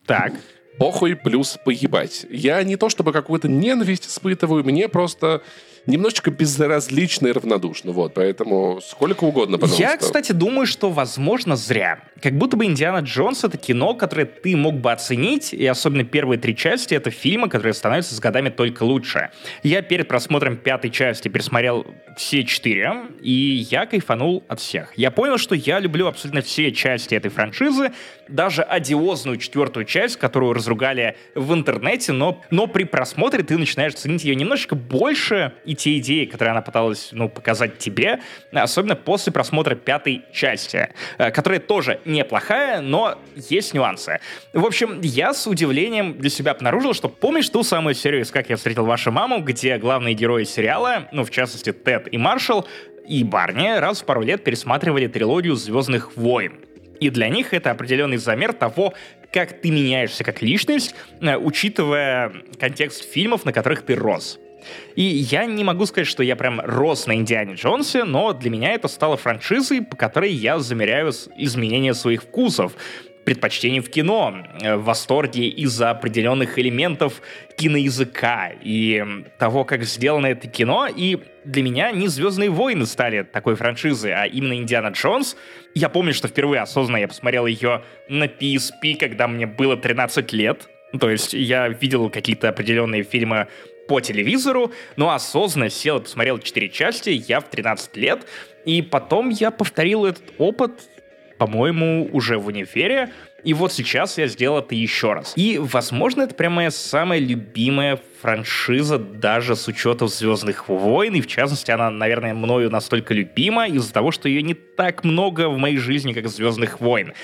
Так. Похуй плюс поебать. Я не то чтобы какую-то ненависть испытываю, мне просто немножечко безразлично и равнодушно. Вот, поэтому сколько угодно, пожалуйста. Я, кстати, думаю, что, возможно, зря. Как будто бы «Индиана Джонс» — это кино, которое ты мог бы оценить, и особенно первые три части — это фильмы, которые становятся с годами только лучше. Я перед просмотром пятой части пересмотрел все четыре, и я кайфанул от всех. Я понял, что я люблю абсолютно все части этой франшизы, даже одиозную четвертую часть, которую разругали в интернете, но, но при просмотре ты начинаешь ценить ее немножечко больше, и те идеи, которые она пыталась ну, показать тебе, особенно после просмотра пятой части, э, которая тоже неплохая, но есть нюансы. В общем, я с удивлением для себя обнаружил, что помнишь ту самую серию «Как я встретил вашу маму», где главные герои сериала, ну, в частности, Тед и Маршал, и Барни раз в пару лет пересматривали трилогию «Звездных войн». И для них это определенный замер того, как ты меняешься как личность, э, учитывая контекст фильмов, на которых ты рос. И я не могу сказать, что я прям рос на Индиане Джонсе, но для меня это стало франшизой, по которой я замеряю изменения своих вкусов предпочтений в кино, э, в восторге из-за определенных элементов киноязыка и того, как сделано это кино. И для меня не «Звездные войны» стали такой франшизой, а именно «Индиана Джонс». Я помню, что впервые осознанно я посмотрел ее на PSP, когда мне было 13 лет. То есть я видел какие-то определенные фильмы по телевизору, но осознанно сел и посмотрел 4 части, я в 13 лет, и потом я повторил этот опыт по-моему, уже в универе. И вот сейчас я сделал это еще раз. И, возможно, это прям моя самая любимая франшиза, даже с учетом «Звездных войн». И, в частности, она, наверное, мною настолько любима из-за того, что ее не так много в моей жизни, как «Звездных войн».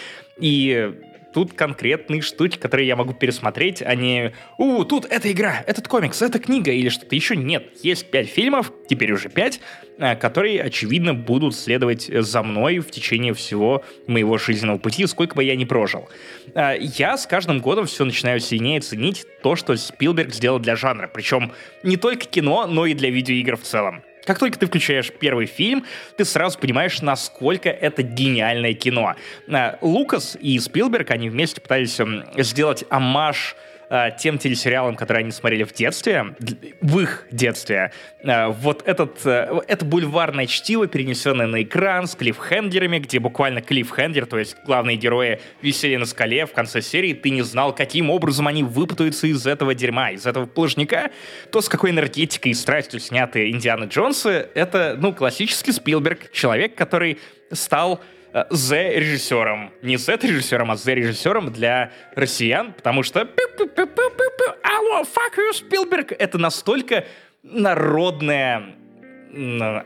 И тут конкретные штуки, которые я могу пересмотреть, а не «У, тут эта игра, этот комикс, эта книга» или что-то еще. Нет, есть пять фильмов, теперь уже пять, э, которые, очевидно, будут следовать за мной в течение всего моего жизненного пути, сколько бы я ни прожил. Э, я с каждым годом все начинаю сильнее ценить то, что Спилберг сделал для жанра, причем не только кино, но и для видеоигр в целом. Как только ты включаешь первый фильм, ты сразу понимаешь, насколько это гениальное кино. Э, Лукас и Спилберг, они вместе пытались эм, сделать амаш э, тем телесериалам, которые они смотрели в детстве, в их детстве. Э, вот этот, э, это бульварное чтиво, перенесенное на экран с клиффхендерами, где буквально клиффхендер, то есть главные герои висели на скале в конце серии, ты не знал, каким образом они выпутаются из этого дерьма, из этого плажника. То, с какой энергетикой и страстью сняты Индиана Джонсы, это, ну, классический Спилберг, человек, который стал Э, Не Z-режиссером, а Z-режиссером для россиян, потому что алло, fuck you, Спилберг, это настолько народная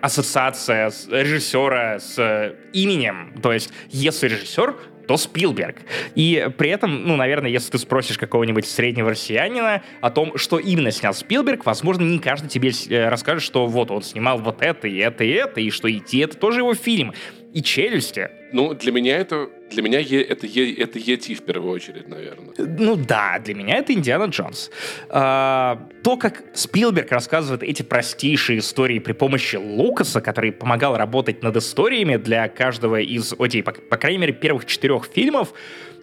ассоциация режиссера с именем. То есть, если режиссер, то Спилберг. И при этом, ну, наверное, если ты спросишь какого-нибудь среднего россиянина о том, что именно снял Спилберг, возможно, не каждый тебе э, расскажет, что вот он снимал вот это и это и это, и что идти это тоже его фильм и челюсти. Ну, для меня это для меня е, это, е, это Ети в первую очередь, наверное. Ну да, для меня это Индиана Джонс. А, то, как Спилберг рассказывает эти простейшие истории при помощи Лукаса, который помогал работать над историями для каждого из, окей, по, по крайней мере, первых четырех фильмов,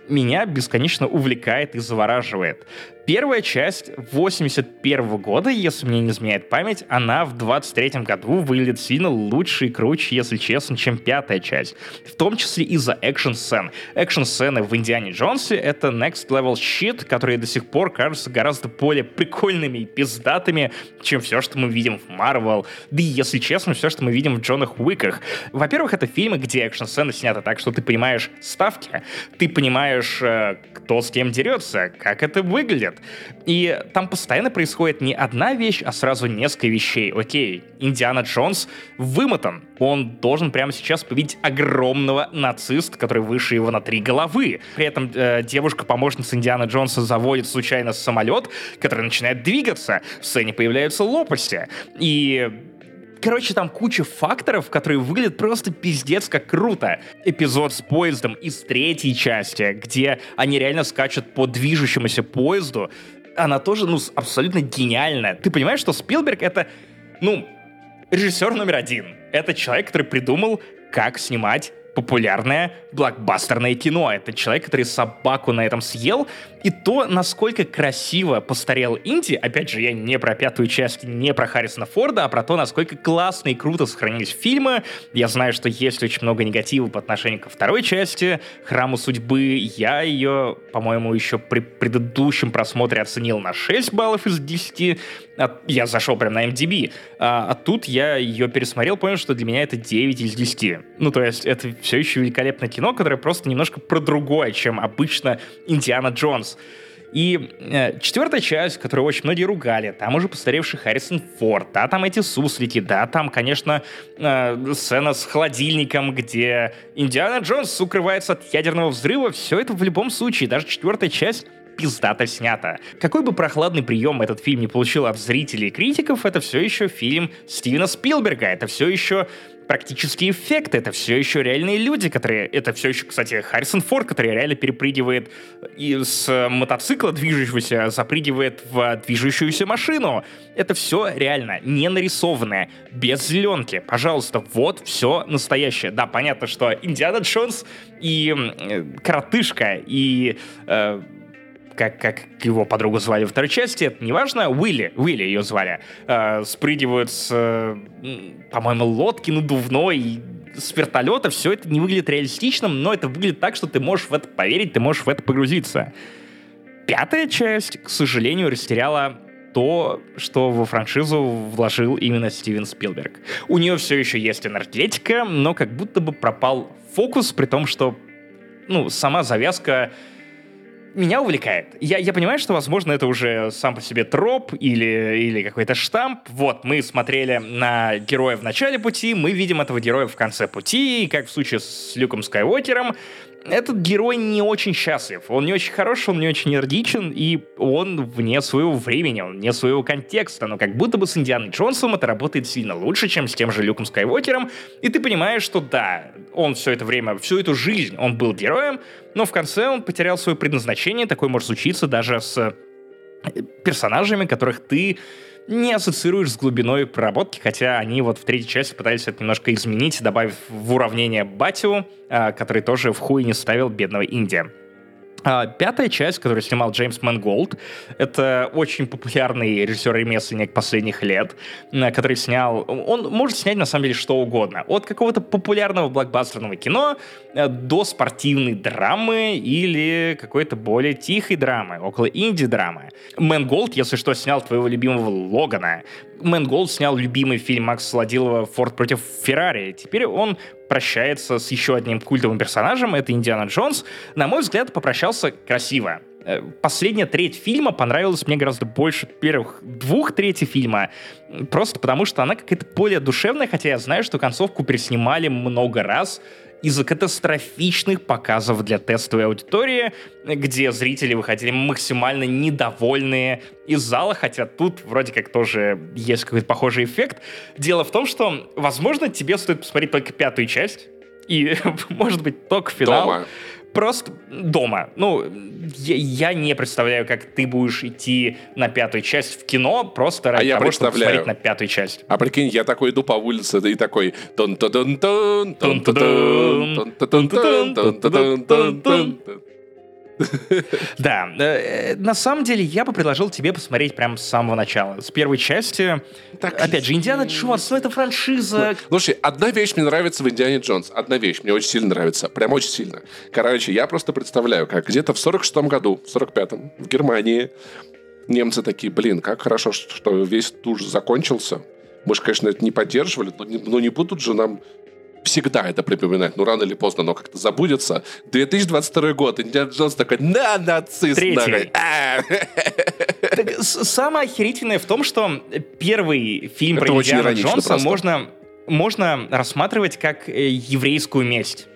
меня бесконечно увлекает и завораживает. Первая часть 81 года, если мне не изменяет память, она в 23 году выглядит сильно лучше и круче, если честно, чем пятая часть. В том числе из-за экшн-сцен. Экшн-сцены в «Индиане Джонсе» — это next level shit, которые до сих пор кажутся гораздо более прикольными и пиздатыми, чем все, что мы видим в Марвел. Да и, если честно, все, что мы видим в Джонах Уиках. Во-первых, это фильмы, где экшн-сцены сняты так, что ты понимаешь ставки, ты понимаешь, э, кто с кем дерется, как это выглядит. И там постоянно происходит не одна вещь, а сразу несколько вещей. Окей, Индиана Джонс вымотан. Он должен прямо сейчас победить огромного нациста, который выше его на три головы. При этом э, девушка-помощница Индиана Джонса заводит случайно самолет, который начинает двигаться. В сцене появляются лопасти. И Короче, там куча факторов, которые выглядят просто пиздец как круто. Эпизод с поездом из третьей части, где они реально скачут по движущемуся поезду, она тоже, ну, абсолютно гениальная. Ты понимаешь, что Спилберг — это, ну, режиссер номер один. Это человек, который придумал, как снимать популярное блокбастерное кино. Это человек, который собаку на этом съел. И то, насколько красиво постарел Инди, опять же, я не про пятую часть, не про Харрисона Форда, а про то, насколько классно и круто сохранились фильмы. Я знаю, что есть очень много негатива по отношению ко второй части, Храму судьбы. Я ее, по-моему, еще при предыдущем просмотре оценил на 6 баллов из 10. Я зашел прям на MDB. А, а тут я ее пересмотрел, понял, что для меня это 9 из 10. Ну, то есть это все еще великолепное кино, которое просто немножко про другое, чем обычно Индиана Джонс. И э, четвертая часть, которую очень многие ругали, там уже постаревший Харрисон Форд, да, там эти суслики, да, там, конечно, э, сцена с холодильником, где Индиана Джонс укрывается от ядерного взрыва, все это в любом случае, даже четвертая часть пиздато снято. Какой бы прохладный прием этот фильм не получил от зрителей и критиков, это все еще фильм Стивена Спилберга, это все еще практические эффекты, это все еще реальные люди, которые... Это все еще, кстати, Харрисон Форд, который реально перепрыгивает из мотоцикла движущегося, запрыгивает в движущуюся машину. Это все реально, не нарисованное, без зеленки. Пожалуйста, вот все настоящее. Да, понятно, что Индиана Джонс и э, Коротышка, и... Э, как, как его подругу звали во второй части, это не Уилли, Уилли ее звали, э, спрыгивают с, э, по-моему, лодки надувной, с вертолета, все это не выглядит реалистичным, но это выглядит так, что ты можешь в это поверить, ты можешь в это погрузиться. Пятая часть, к сожалению, растеряла то, что во франшизу вложил именно Стивен Спилберг. У нее все еще есть энергетика, но как будто бы пропал фокус, при том, что ну, сама завязка меня увлекает. Я, я понимаю, что, возможно, это уже сам по себе троп или, или какой-то штамп. Вот, мы смотрели на героя в начале пути, мы видим этого героя в конце пути, и как в случае с Люком Скайуокером, этот герой не очень счастлив. Он не очень хороший, он не очень энергичен, и он вне своего времени, он вне своего контекста. Но как будто бы с Индианой Джонсом это работает сильно лучше, чем с тем же Люком Скайуокером. И ты понимаешь, что да, он все это время, всю эту жизнь он был героем, но в конце он потерял свое предназначение. Такое может случиться даже с э, персонажами, которых ты не ассоциируешь с глубиной проработки, хотя они вот в третьей части пытались это немножко изменить, добавив в уравнение Батю, а, который тоже в хуй не ставил бедного Инди. А, пятая часть, которую снимал Джеймс Мэнголд, это очень популярный режиссер-ремесленник последних лет, который снял... Он может снять, на самом деле, что угодно. От какого-то популярного блокбастерного кино э, до спортивной драмы или какой-то более тихой драмы, около инди-драмы. Мэнголд, если что, снял твоего любимого Логана. Мэнголд снял любимый фильм Макса Сладилова «Форд против Феррари». Теперь он прощается с еще одним культовым персонажем, это Индиана Джонс. На мой взгляд, попрощался красиво. Э, последняя треть фильма понравилась мне гораздо больше первых двух трети фильма, просто потому что она какая-то более душевная, хотя я знаю, что концовку переснимали много раз, из-за катастрофичных показов для тестовой аудитории, где зрители выходили максимально недовольные из зала, хотя тут вроде как тоже есть какой-то похожий эффект. Дело в том, что, возможно, тебе стоит посмотреть только пятую часть, и, может быть, только финал. Дома просто дома. Ну, я, я не представляю, как ты будешь идти на пятую часть в кино просто ради а того, чтобы посмотреть на пятую часть. А прикинь, я такой иду по улице и такой... Да, э, на самом деле я бы предложил тебе посмотреть прямо с самого начала, с первой части. Так, Опять же, Индиана Джонс, ну это франшиза. Слушай, одна вещь мне нравится в Индиане Джонс, одна вещь мне очень сильно нравится, прям очень сильно. Короче, я просто представляю, как где-то в 46-м году, в 45-м, в Германии, немцы такие, блин, как хорошо, что весь тур закончился. Мы же, конечно, это не поддерживали, но не, но не будут же нам всегда это припоминать. Ну, рано или поздно оно как-то забудется. 2022 год. Индиана Джонс такой, на, нацист. Третий. А. Так, самое охерительное в том, что первый фильм это про Индиана Джонса просто. можно, можно рассматривать как э, еврейскую месть.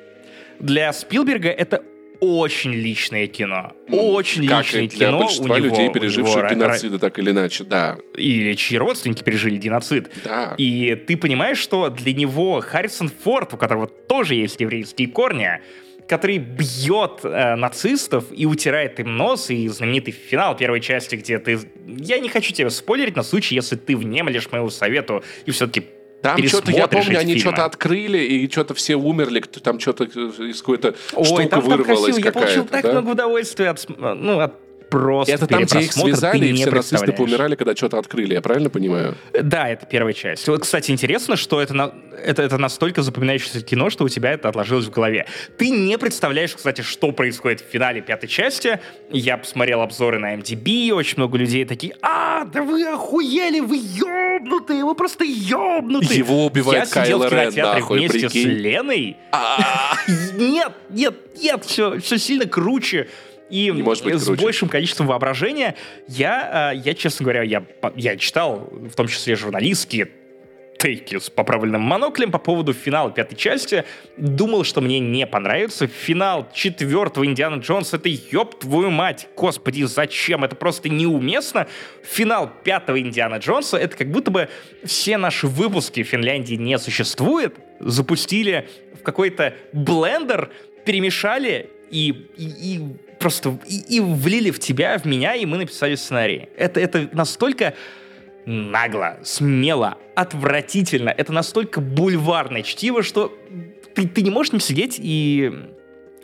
Для Спилберга это очень личное кино. Очень как личное для кино. большинства у него, людей, переживших геноциды, так или иначе, да. Или чьи родственники пережили геноцид. Да. И ты понимаешь, что для него Харрисон Форд, у которого тоже есть еврейские корни, который бьет э, нацистов и утирает им нос, и знаменитый финал первой части, где ты... Я не хочу тебя спойлерить на случай, если ты внемлешь моему совету и все-таки там что-то, я помню, они что-то открыли, и что-то все умерли, там что-то из какой-то штуки там, вырвалась там какая-то. Я получил так много удовольствия от, ну, от просто Это там, где их связали, и все нацисты поумирали, когда что-то открыли, я правильно понимаю? Да, это первая часть. Вот, кстати, интересно, что это, на... это, это настолько запоминающееся кино, что у тебя это отложилось в голове. Ты не представляешь, кстати, что происходит в финале пятой части. Я посмотрел обзоры на MDB, очень много людей такие, а, да вы охуели, вы ёбнутые, вы просто ёбнутые. Его убивает Я сидел Кайло в кинотеатре нахуй, вместе прикинь. с Леной. Нет, нет, нет, все, все сильно круче и Не может быть с круче. большим количеством воображения я, э, я, честно говоря, я, я читал, в том числе журналистские тейки с поправленным моноклем по поводу финала пятой части. Думал, что мне не понравится. Финал четвертого Индиана Джонса — это ёб твою мать. Господи, зачем? Это просто неуместно. Финал пятого Индиана Джонса — это как будто бы все наши выпуски в Финляндии не существует. Запустили в какой-то блендер, перемешали и, и, и просто и, и влили в тебя, в меня, и мы написали сценарий. Это, это настолько нагло, смело, отвратительно. Это настолько бульварное чтиво, что ты, ты не можешь не сидеть и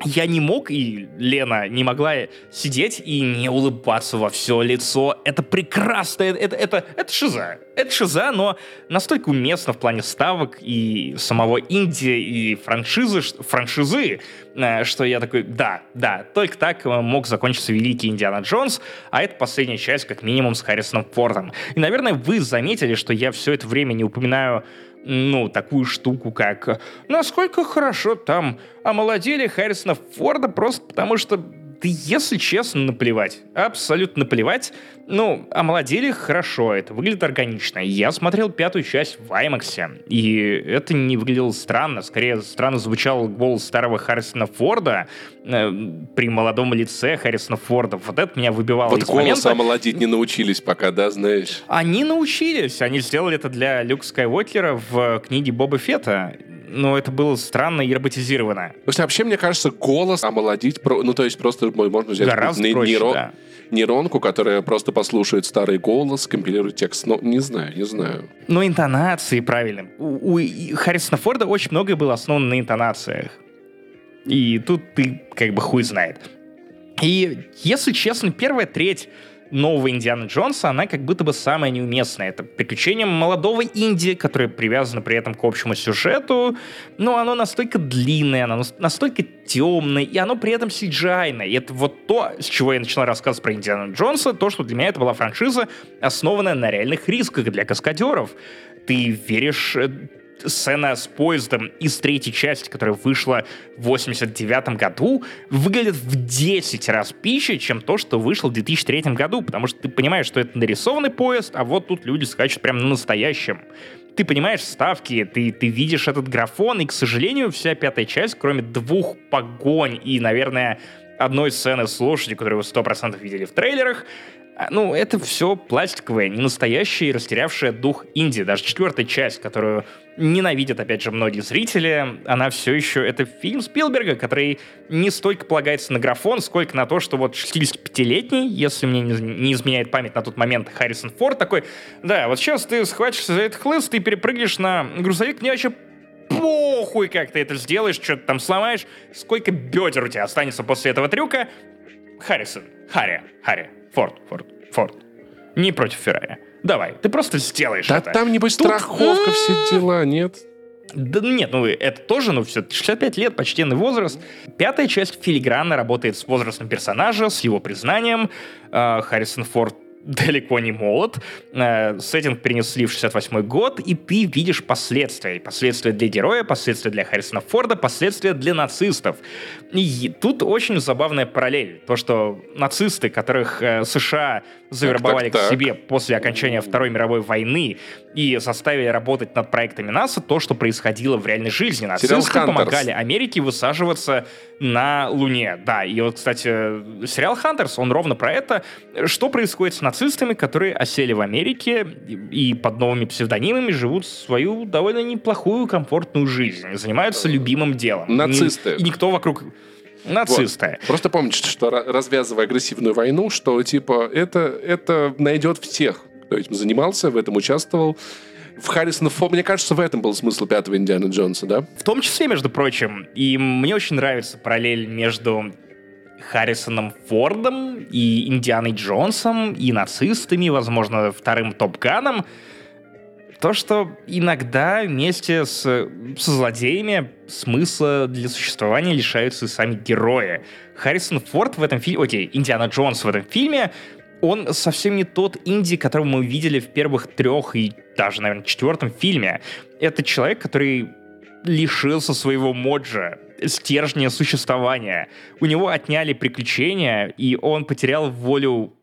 я не мог, и Лена не могла сидеть и не улыбаться во все лицо. Это прекрасно, это, это, это, шиза. Это шиза, но настолько уместно в плане ставок и самого Индии, и франшизы, франшизы, э, что я такой, да, да, только так мог закончиться великий Индиана Джонс, а это последняя часть, как минимум, с Харрисоном Фордом. И, наверное, вы заметили, что я все это время не упоминаю ну, такую штуку, как насколько хорошо там омолодили Харрисона Форда просто потому, что да если честно, наплевать. Абсолютно наплевать. Ну, омолодили хорошо, это выглядит органично. Я смотрел пятую часть в IMAX, и это не выглядело странно. Скорее, странно звучал голос старого Харрисона Форда э, при молодом лице Харрисона Форда. Вот это меня выбивало вот из голос момента. омолодить не научились пока, да, знаешь? Они научились. Они сделали это для Люка Скайуокера в книге Боба Фетта но это было странно и роботизировано. Что вообще, мне кажется, голос омолодить, ну, то есть просто можно взять Гораздо проще, нейро- да. нейронку, которая просто послушает старый голос, компилирует текст. Ну, не знаю, не знаю. Но интонации правильно. У, у Харрисона Форда очень многое было основано на интонациях. И тут ты как бы хуй знает. И, если честно, первая треть нового Индиана Джонса, она как будто бы самая неуместная. Это приключение молодого Инди, которое привязано при этом к общему сюжету, но оно настолько длинное, оно настолько темное, и оно при этом cgi И это вот то, с чего я начала рассказывать про Индиана Джонса, то, что для меня это была франшиза, основанная на реальных рисках для каскадеров. Ты веришь э, сцена с поездом из третьей части, которая вышла в 89 году, выглядит в 10 раз пища, чем то, что вышло в 2003 году, потому что ты понимаешь, что это нарисованный поезд, а вот тут люди скачут прямо на настоящем. Ты понимаешь ставки, ты, ты видишь этот графон, и, к сожалению, вся пятая часть, кроме двух погонь и, наверное, одной сцены с лошадью, которую вы 100% видели в трейлерах, ну, это все пластиковое, не настоящее, растерявшее дух инди. Даже четвертая часть, которую ненавидят, опять же, многие зрители, она все еще... Это фильм Спилберга, который не столько полагается на графон, сколько на то, что вот 65-летний, если мне не изменяет память на тот момент, Харрисон Форд такой, да, вот сейчас ты схватишься за этот хлыст, ты перепрыгнешь на грузовик, мне вообще похуй, как ты это сделаешь, что-то там сломаешь, сколько бедер у тебя останется после этого трюка. Харрисон, Харри, Харри, Форд, Форд, Форд. Не против Феррари. Давай, ты просто сделаешь да это. там, небось, Тут... страховка, все дела, нет? Да нет, ну это тоже, ну все, 65 лет, почтенный возраст. Пятая часть филигранно работает с возрастом персонажа, с его признанием. Э, Харрисон Форд далеко не молод. Э, сеттинг перенесли в 68 год, и ты видишь последствия. Последствия для героя, последствия для Харрисона Форда, последствия для нацистов. И тут очень забавная параллель. То, что нацисты, которых э, США завербовали так, так, к себе после окончания Второй мировой войны и заставили работать над проектами НАСА, то, что происходило в реальной жизни. Нацисты помогали Америке высаживаться на Луне. Да, и вот, кстати, сериал «Хантерс», он ровно про это. Что происходит с нацистами, которые осели в Америке и под новыми псевдонимами живут свою довольно неплохую, комфортную жизнь, занимаются любимым делом. Нацисты. И, никто вокруг... Нацисты. Вот. Просто помните, что развязывая агрессивную войну, что типа это, это найдет всех, кто этим занимался, в этом участвовал. В Харрисона Фо, мне кажется, в этом был смысл пятого Индиана Джонса, да? В том числе, между прочим. И мне очень нравится параллель между Харрисоном Фордом и Индианой Джонсом и нацистами, возможно, вторым Топганом. То, что иногда вместе с, со злодеями смысла для существования лишаются и сами герои. Харрисон Форд в этом фильме, окей, Индиана Джонс в этом фильме, он совсем не тот инди, которого мы видели в первых трех и даже, наверное, четвертом фильме. Это человек, который лишился своего моджа, стержня существования. У него отняли приключения, и он потерял волю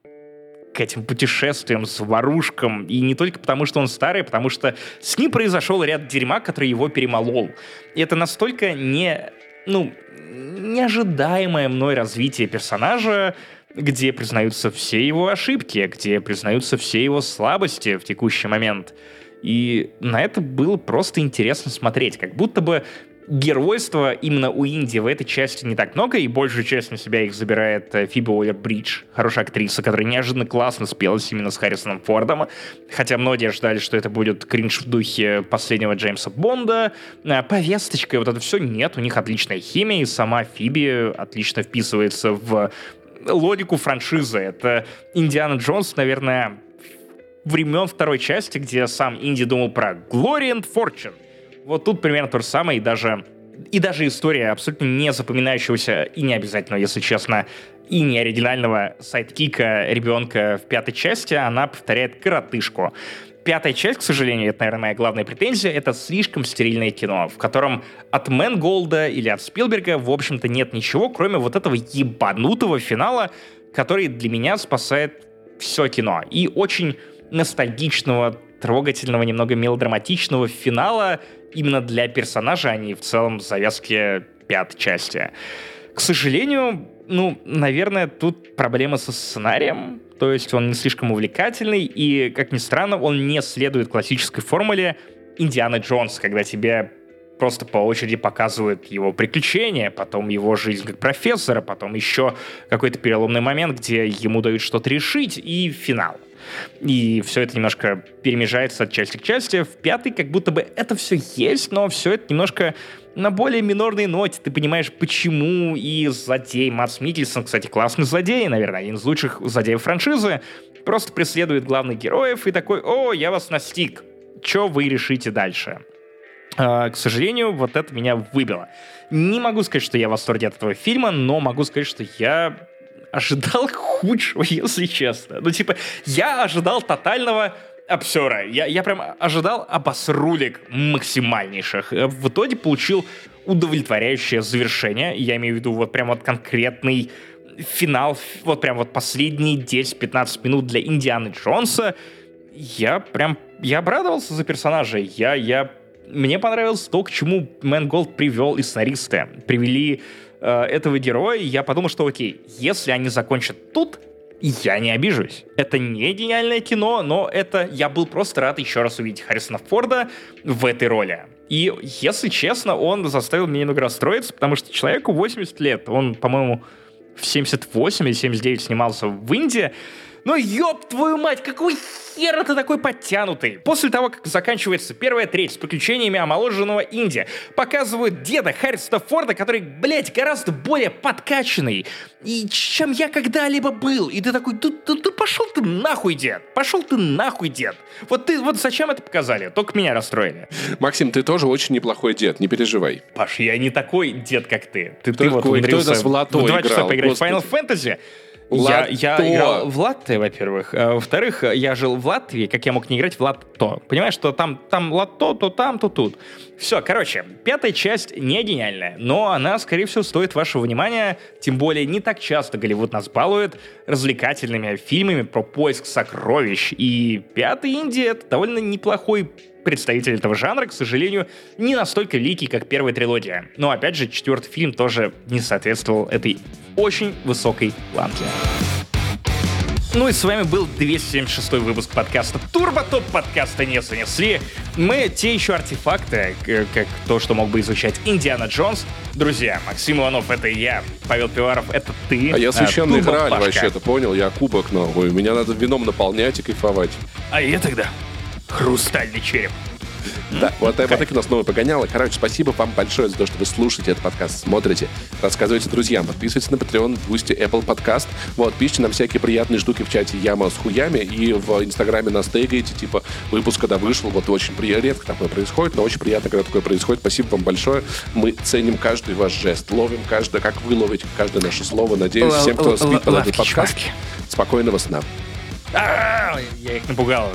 к этим путешествиям, заварушкам. И не только потому, что он старый, а потому что с ним произошел ряд дерьма, который его перемолол. И это настолько не... Ну, неожидаемое мной развитие персонажа, где признаются все его ошибки, где признаются все его слабости в текущий момент. И на это было просто интересно смотреть, как будто бы геройства именно у Инди в этой части не так много, и большую часть на себя их забирает э, Фиби Уоллер-Бридж, хорошая актриса, которая неожиданно классно спелась именно с Харрисоном Фордом, хотя многие ждали, что это будет кринж в духе последнего Джеймса Бонда. Э, повесточка, вот это все нет, у них отличная химия, и сама Фиби отлично вписывается в логику франшизы. Это Индиана Джонс, наверное, времен второй части, где сам Инди думал про Glory and Fortune. Вот тут примерно то же самое, и даже, и даже история абсолютно не запоминающегося и не обязательно, если честно, и не оригинального sidekick а ребенка в пятой части, она повторяет коротышку. Пятая часть, к сожалению, это, наверное, моя главная претензия, это слишком стерильное кино, в котором от Мэнголда или от Спилберга, в общем-то, нет ничего, кроме вот этого ебанутого финала, который для меня спасает все кино. И очень ностальгичного, трогательного, немного мелодраматичного финала именно для персонажа, а не в целом завязки пятой части. К сожалению, ну, наверное, тут проблема со сценарием, то есть он не слишком увлекательный, и, как ни странно, он не следует классической формуле Индианы Джонс, когда тебе просто по очереди показывают его приключения, потом его жизнь как профессора, потом еще какой-то переломный момент, где ему дают что-то решить, и финал. И все это немножко перемежается от части к части. В пятой как будто бы это все есть, но все это немножко на более минорной ноте. Ты понимаешь, почему и злодей Матс Микельсон, кстати, классный злодей, наверное, один из лучших злодеев франшизы, просто преследует главных героев и такой, о, я вас настиг, что вы решите дальше? Uh, к сожалению, вот это меня выбило. Не могу сказать, что я в восторге от этого фильма, но могу сказать, что я ожидал худшего, если честно. Ну, типа, я ожидал тотального обсера. Я, я прям ожидал обосрулик максимальнейших. В итоге получил удовлетворяющее завершение. Я имею в виду вот прям вот конкретный финал, вот прям вот последние 10-15 минут для Индианы Джонса. Я прям, я обрадовался за персонажа. Я, я, мне понравилось то, к чему Мэнголд привел и сценаристы. Привели э, этого героя, я подумал, что окей, если они закончат тут, я не обижусь. Это не гениальное кино, но это я был просто рад еще раз увидеть Харрисона Форда в этой роли. И, если честно, он заставил меня немного расстроиться, потому что человеку 80 лет. Он, по-моему, в 78 или 79 снимался в Инди. Но ёб твою мать, какой хера ты такой подтянутый? После того, как заканчивается первая треть с приключениями омоложенного Инди, показывают деда Харрисона Форда, который, блядь, гораздо более подкачанный, и чем я когда-либо был. И ты такой, да, да, да пошел ты нахуй, дед, пошел ты нахуй, дед. Вот ты, вот зачем это показали? Только меня расстроили. Максим, ты тоже очень неплохой дед, не переживай. Паш, я не такой дед, как ты. Ты, ты вот умудрился в, в два часа поиграть в Final Fantasy, я, я играл в латте, во-первых. А, во-вторых, я жил в Латвии, как я мог не играть в латто? Понимаешь, что там, там латто, то там, то тут. Все, короче, пятая часть не гениальная, но она, скорее всего, стоит вашего внимания, тем более не так часто Голливуд нас балует развлекательными фильмами про поиск сокровищ, и пятый Индия — это довольно неплохой представитель этого жанра, к сожалению, не настолько великий, как первая трилогия. Но, опять же, четвертый фильм тоже не соответствовал этой очень высокой планке. Ну и с вами был 276 выпуск подкаста Турбо Топ подкаста не занесли. Мы те еще артефакты, как то, что мог бы изучать Индиана Джонс. Друзья, Максим Иванов — это я, Павел Пиваров — это ты. А я священный а, Грааль вообще-то, понял? Я кубок новый. Меня надо вином наполнять и кайфовать. А я тогда хрустальный череп. Да, вот, вот так у нас новое погоняло. Короче, спасибо вам большое за то, что вы слушаете этот подкаст, смотрите, рассказывайте друзьям, подписывайтесь на Patreon, Boosty, Apple Podcast. Вот, пишите нам всякие приятные штуки в чате Яма с хуями и в Инстаграме нас тегайте, типа, выпуск, когда вышел, вот очень редко такое происходит, но очень приятно, когда такое происходит. Спасибо вам большое. Мы ценим каждый ваш жест, ловим каждое, как вы ловите каждое наше слово. Надеюсь, всем, кто спит под этот подкаст, спокойного сна. Я их напугал.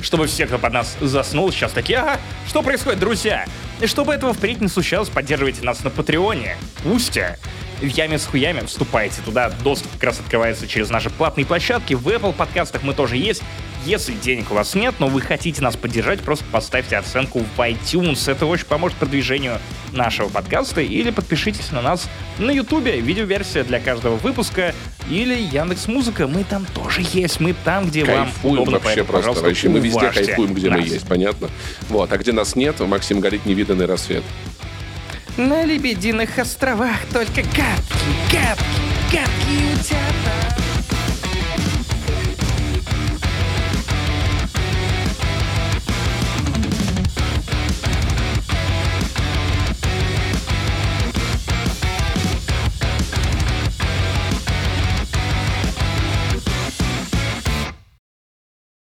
Чтобы все, кто под нас заснул, сейчас такие, ага, что происходит, друзья? И чтобы этого впредь не случалось, поддерживайте нас на Патреоне, Устя в яме с хуями. Вступайте туда. Доступ как раз открывается через наши платные площадки. В Apple подкастах мы тоже есть. Если денег у вас нет, но вы хотите нас поддержать, просто поставьте оценку в iTunes. Это очень поможет продвижению нашего подкаста. Или подпишитесь на нас на YouTube. Видеоверсия для каждого выпуска. Или Яндекс Музыка. Мы там тоже есть. Мы там, где Кайфуем вам удобно. вообще Поэтому, просто. пожалуйста, Вообще мы везде кайфуем, где мы нас. есть, понятно? Вот. А где нас нет, Максим горит невиданный рассвет. На Лебединых островах только капки, капки, капки утята.